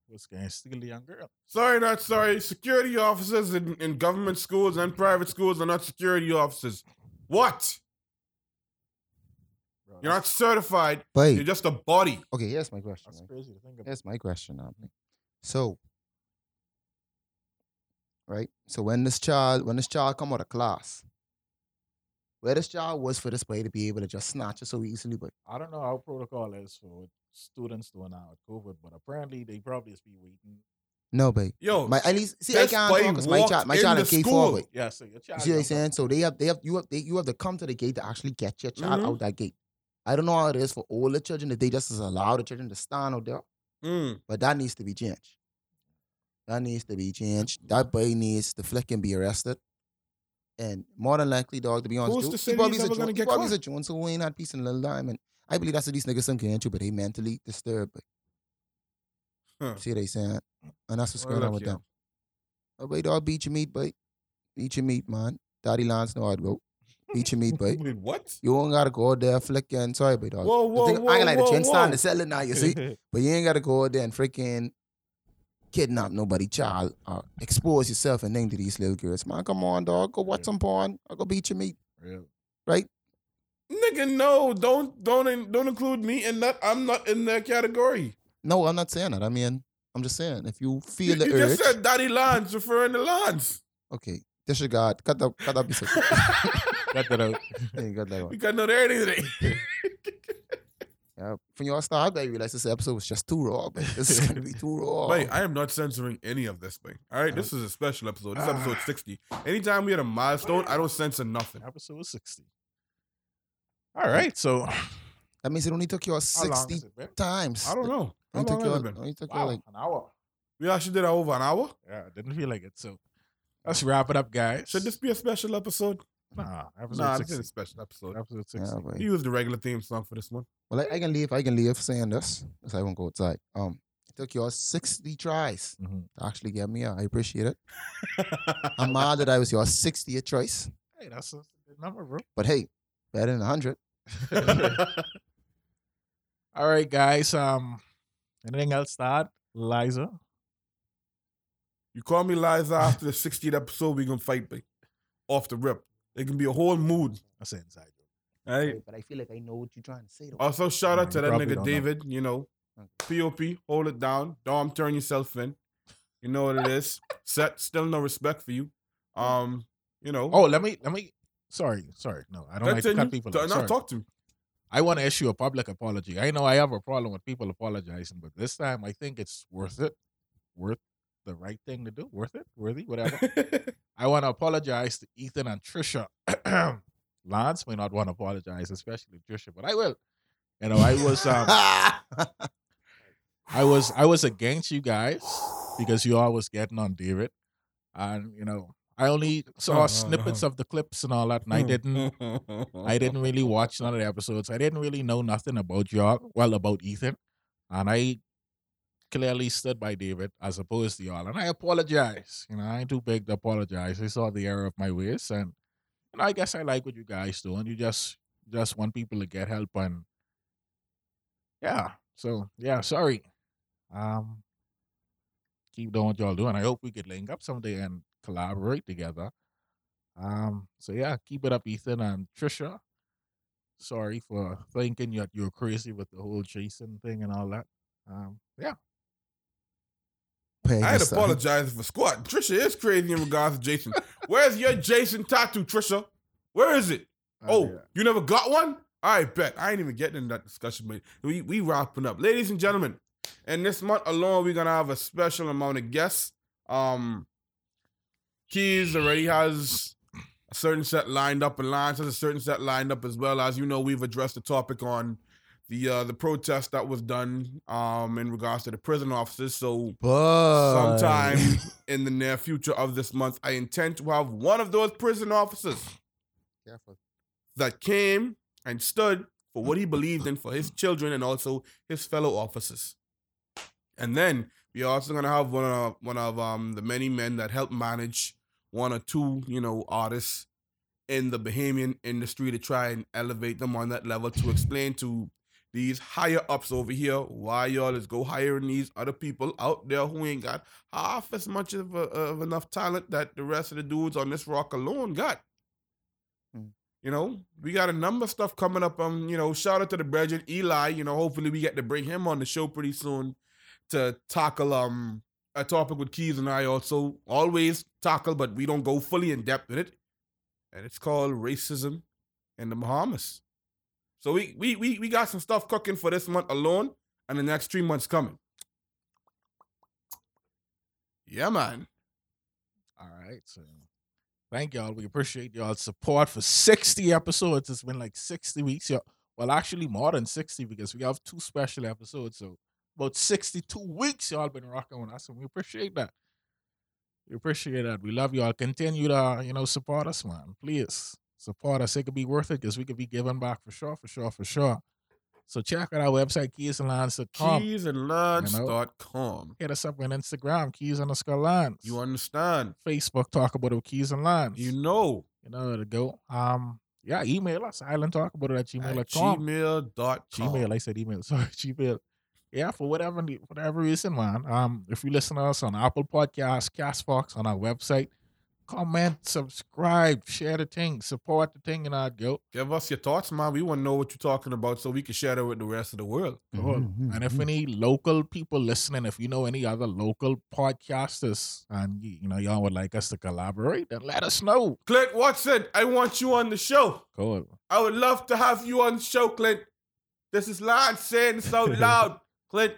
was gonna steal the young girl. Sorry, not sorry. Security officers in, in government schools and private schools are not security officers. What? Bro, You're not certified. but You're just a body. okay, here's my question. that's right? crazy to think about. Here's my question now. So, right? So when this child, when this child come out of class, where this child was for this boy to be able to just snatch it so easily, but I don't know how protocol is for students doing now with COVID, but apparently they probably just be waiting. no, but Yo, my at least see I can't boy talk 'cause my child, my in child the K school. four, Yeah, so your child. you see what I'm saying? So they have they have you have they, you have to come to the gate to actually get your child Mhm. out that gate. I don't know how it is for all the children if they just allow the children to stand out there. Mm. But that needs to be changed. That needs to be changed. That boy needs to flick and be arrested. And more than likely, dog, to be honest, Who's to probably he's a never gonna Jones, he get probably caught? a Jones who ain't had peace in a little time. And I believe that's what these niggas some can you, but they mentally disturbed. But Huh. see what they saying? And that's what's Well, going on with yo. them. Oh, boy, dog, beat your meat, boy. Beat your meat, man. Daddy Lance know how to go. Beat your meat, boy. Wait, what? You don't gotta go out there flicking. Sorry, boy, dog. Whoa, The whoa, thing- whoa, I ain't like the whoa, chin stand to sell it now, you see? But you ain't gotta go out there and freaking kidnap nobody child or expose yourself and then to these little girls. Man, come on, dog. Go watch Yeah. some porn. I'll go beat your meat. Real. Right? Nigga, no, don't don't in- don't include me in that. I'm not in that category. No, I'm not saying that. I mean, I'm just saying if you You, feel the you urge. just said Daddy Lance, referring to Lance. okay. Disregard. Cut that cut that piece of Cut that out. Yeah, cut that We one. got no everything today. Yeah, from your start, I realized this episode was just too raw, but this is gonna be too raw. Wait, I am not censoring any of this thing. All right, this is a special episode. This is episode Ah. 60. Anytime we hit a milestone, I don't censor nothing. Episode 60. All right. So, that means it only took you long 60 it times. I don't know. How Only took long you has it been? only took you Wow, like an hour. We actually did that over an hour. Yeah, it didn't feel like it. So, let's wrap it up, guys. Should this be a special episode? Nah, episode Nah, this 60. is a special episode. Episode 60. yeah, boy. Use the regular theme song for this one. Well, I, I can leave. I can leave saying this, because I won't go outside. Um, it took you all 60 tries Mhm. to actually get me. out. I appreciate it. I'm mad that I was your 60th choice, Hey, that's a good number, bro. but hey, better than 100. All right, guys. Um, anything else to add, Liza? You call me Liza after the 60th episode, we gonna fight, babe. Off the rip. It can be a whole mood. I an inside joke. All right. But I feel like I know what you're trying to say. Though. Also, shout Nah, out to that probably nigga don't know. David. You know, POP, hold it down. Dom, turn yourself in. You know what it is. Set, still no respect for you. Um, you know. Oh, let me let me. Sorry, sorry. No, I don't like to continue. cut people. Ta- off. no, talk to me. I want to issue a public apology. I know I have a problem with people apologizing, but this time I think it's worth it. Worth the right thing to do. Worth it. Worthy. Whatever. I want to apologize to Ethan and Trisha. Lance may not want to apologize, especially Trisha, but I will. You know, I was um, I was I was against you guys because you all was getting on David, and you know I only saw snippets of the clips and all that, and I didn't I didn't really watch none of the episodes. I didn't really know nothing about y'all, well about Ethan, and I clearly stood by David as opposed to y'all, and I apologize. You know, I ain't too big to apologize. I saw the error of my ways, and you know, I guess I like what you guys do, and you just just want people to get help, and yeah. So yeah, sorry. Um, keep doing what y'all doing. I hope we could link up someday and collaborate together. Um, so yeah, keep it up, Ethan and Trisha. Sorry for thinking that you're crazy with the whole Jason thing and all that. Um, yeah. I had apologized for squat. Trisha is crazy in regards to Jason. Where's your Jason tattoo, Trisha? Where is it? Oh, yeah. you never got one? I bet. I ain't even getting in that discussion, but we we wrapping up. Ladies and gentlemen, and this month alone, we're gonna have a special amount of guests. Um Keys already has a certain set lined up, and Lance has a certain set lined up as well. As you know, we've addressed the topic on the uh the protest that was done um in regards to the prison officers. So But sometime in the near future of this month, I intend to have one of those prison officers Careful. that came and stood for what he believed in for his children and also his fellow officers. And then we're also gonna have one of one of um the many men that help manage one or two, you know, artists in the Bahamian industry to try and elevate them on that level to explain to these higher ups over here why y'all is go hiring these other people out there who ain't got half as much of, a, of enough talent that the rest of the dudes on this rock alone got. You know, we got a number of stuff coming up. Um, you know, shout out to the Bridget Eli. You know, hopefully we get to bring him on the show pretty soon to tackle um a topic with Keys and I also always tackle, but we don't go fully in depth with it. And it's called racism in the Bahamas. So we we we we got some stuff cooking for this month alone, and the next three months coming. Yeah, man. All right. So thank y'all. We appreciate y'all's support for 60 episodes. It's been like 60 weeks. Y'all. Well, actually more than 60 because we have two special episodes. So about 62 weeks y'all been rocking with us, and we appreciate that. We appreciate that. We love y'all. Continue to, you know, support us, man. Please support us. It could be worth it because we could be giving back for sure, for sure, for sure. So check out our website, keysandlines.com. Keysandlance.com. Hit us up on Instagram, Keys underscore Lance. You understand? Facebook, talk about it with Keys and Lance. You know. You know where to go. Um, yeah, email us, island talk about it at At gmail.com. gmail.com. Gmail, I said email, sorry, Gmail. yeah, for whatever whatever reason, man. Um, if you listen to us on Apple Podcasts, Castbox, on our website, comment, subscribe, share the thing, support the thing, and I go. Give us your thoughts, man. We want to know what you're talking about so we can share it with the rest of the world. Cool. Mhm, And if mhm. any local people listening, if you know any other local podcasters, and you, you know y'all would like us to collaborate, then let us know. Clint Watson, I want you on the show. Cool. I would love to have you on the show, Clint. This is Lance saying this out loud, Clint.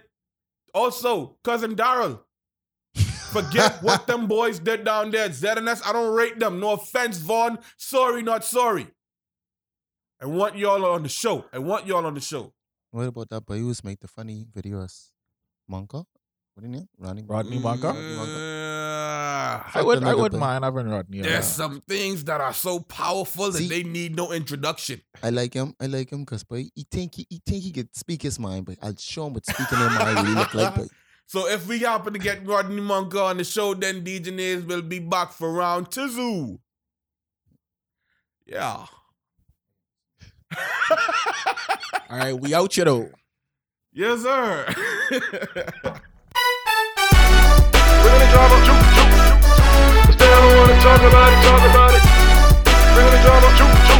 Also, cousin Daryl. Forget what them boys did down there at ZNS. I don't rate them. No offense, Vaughn. Sorry, not sorry. I want y'all on the show. I want y'all on the show. What about that boy who's make the funny videos? Monka? What is name? Rodney. Rodney Monka? Uh, I would I another would thing. mind having Rodney. there's around. some things that are so powerful that See- they need no introduction. I like him. I like him because boy, he think he, he think he could speak his mind, but I'll show him what speaking his mind really look like. Boy. So if we happen to get Rodney Monk on the show, then DJs will be back for round two. Yeah. All right, we out you though. Yes, sir. Wanna talk about it, talk about it. Drama.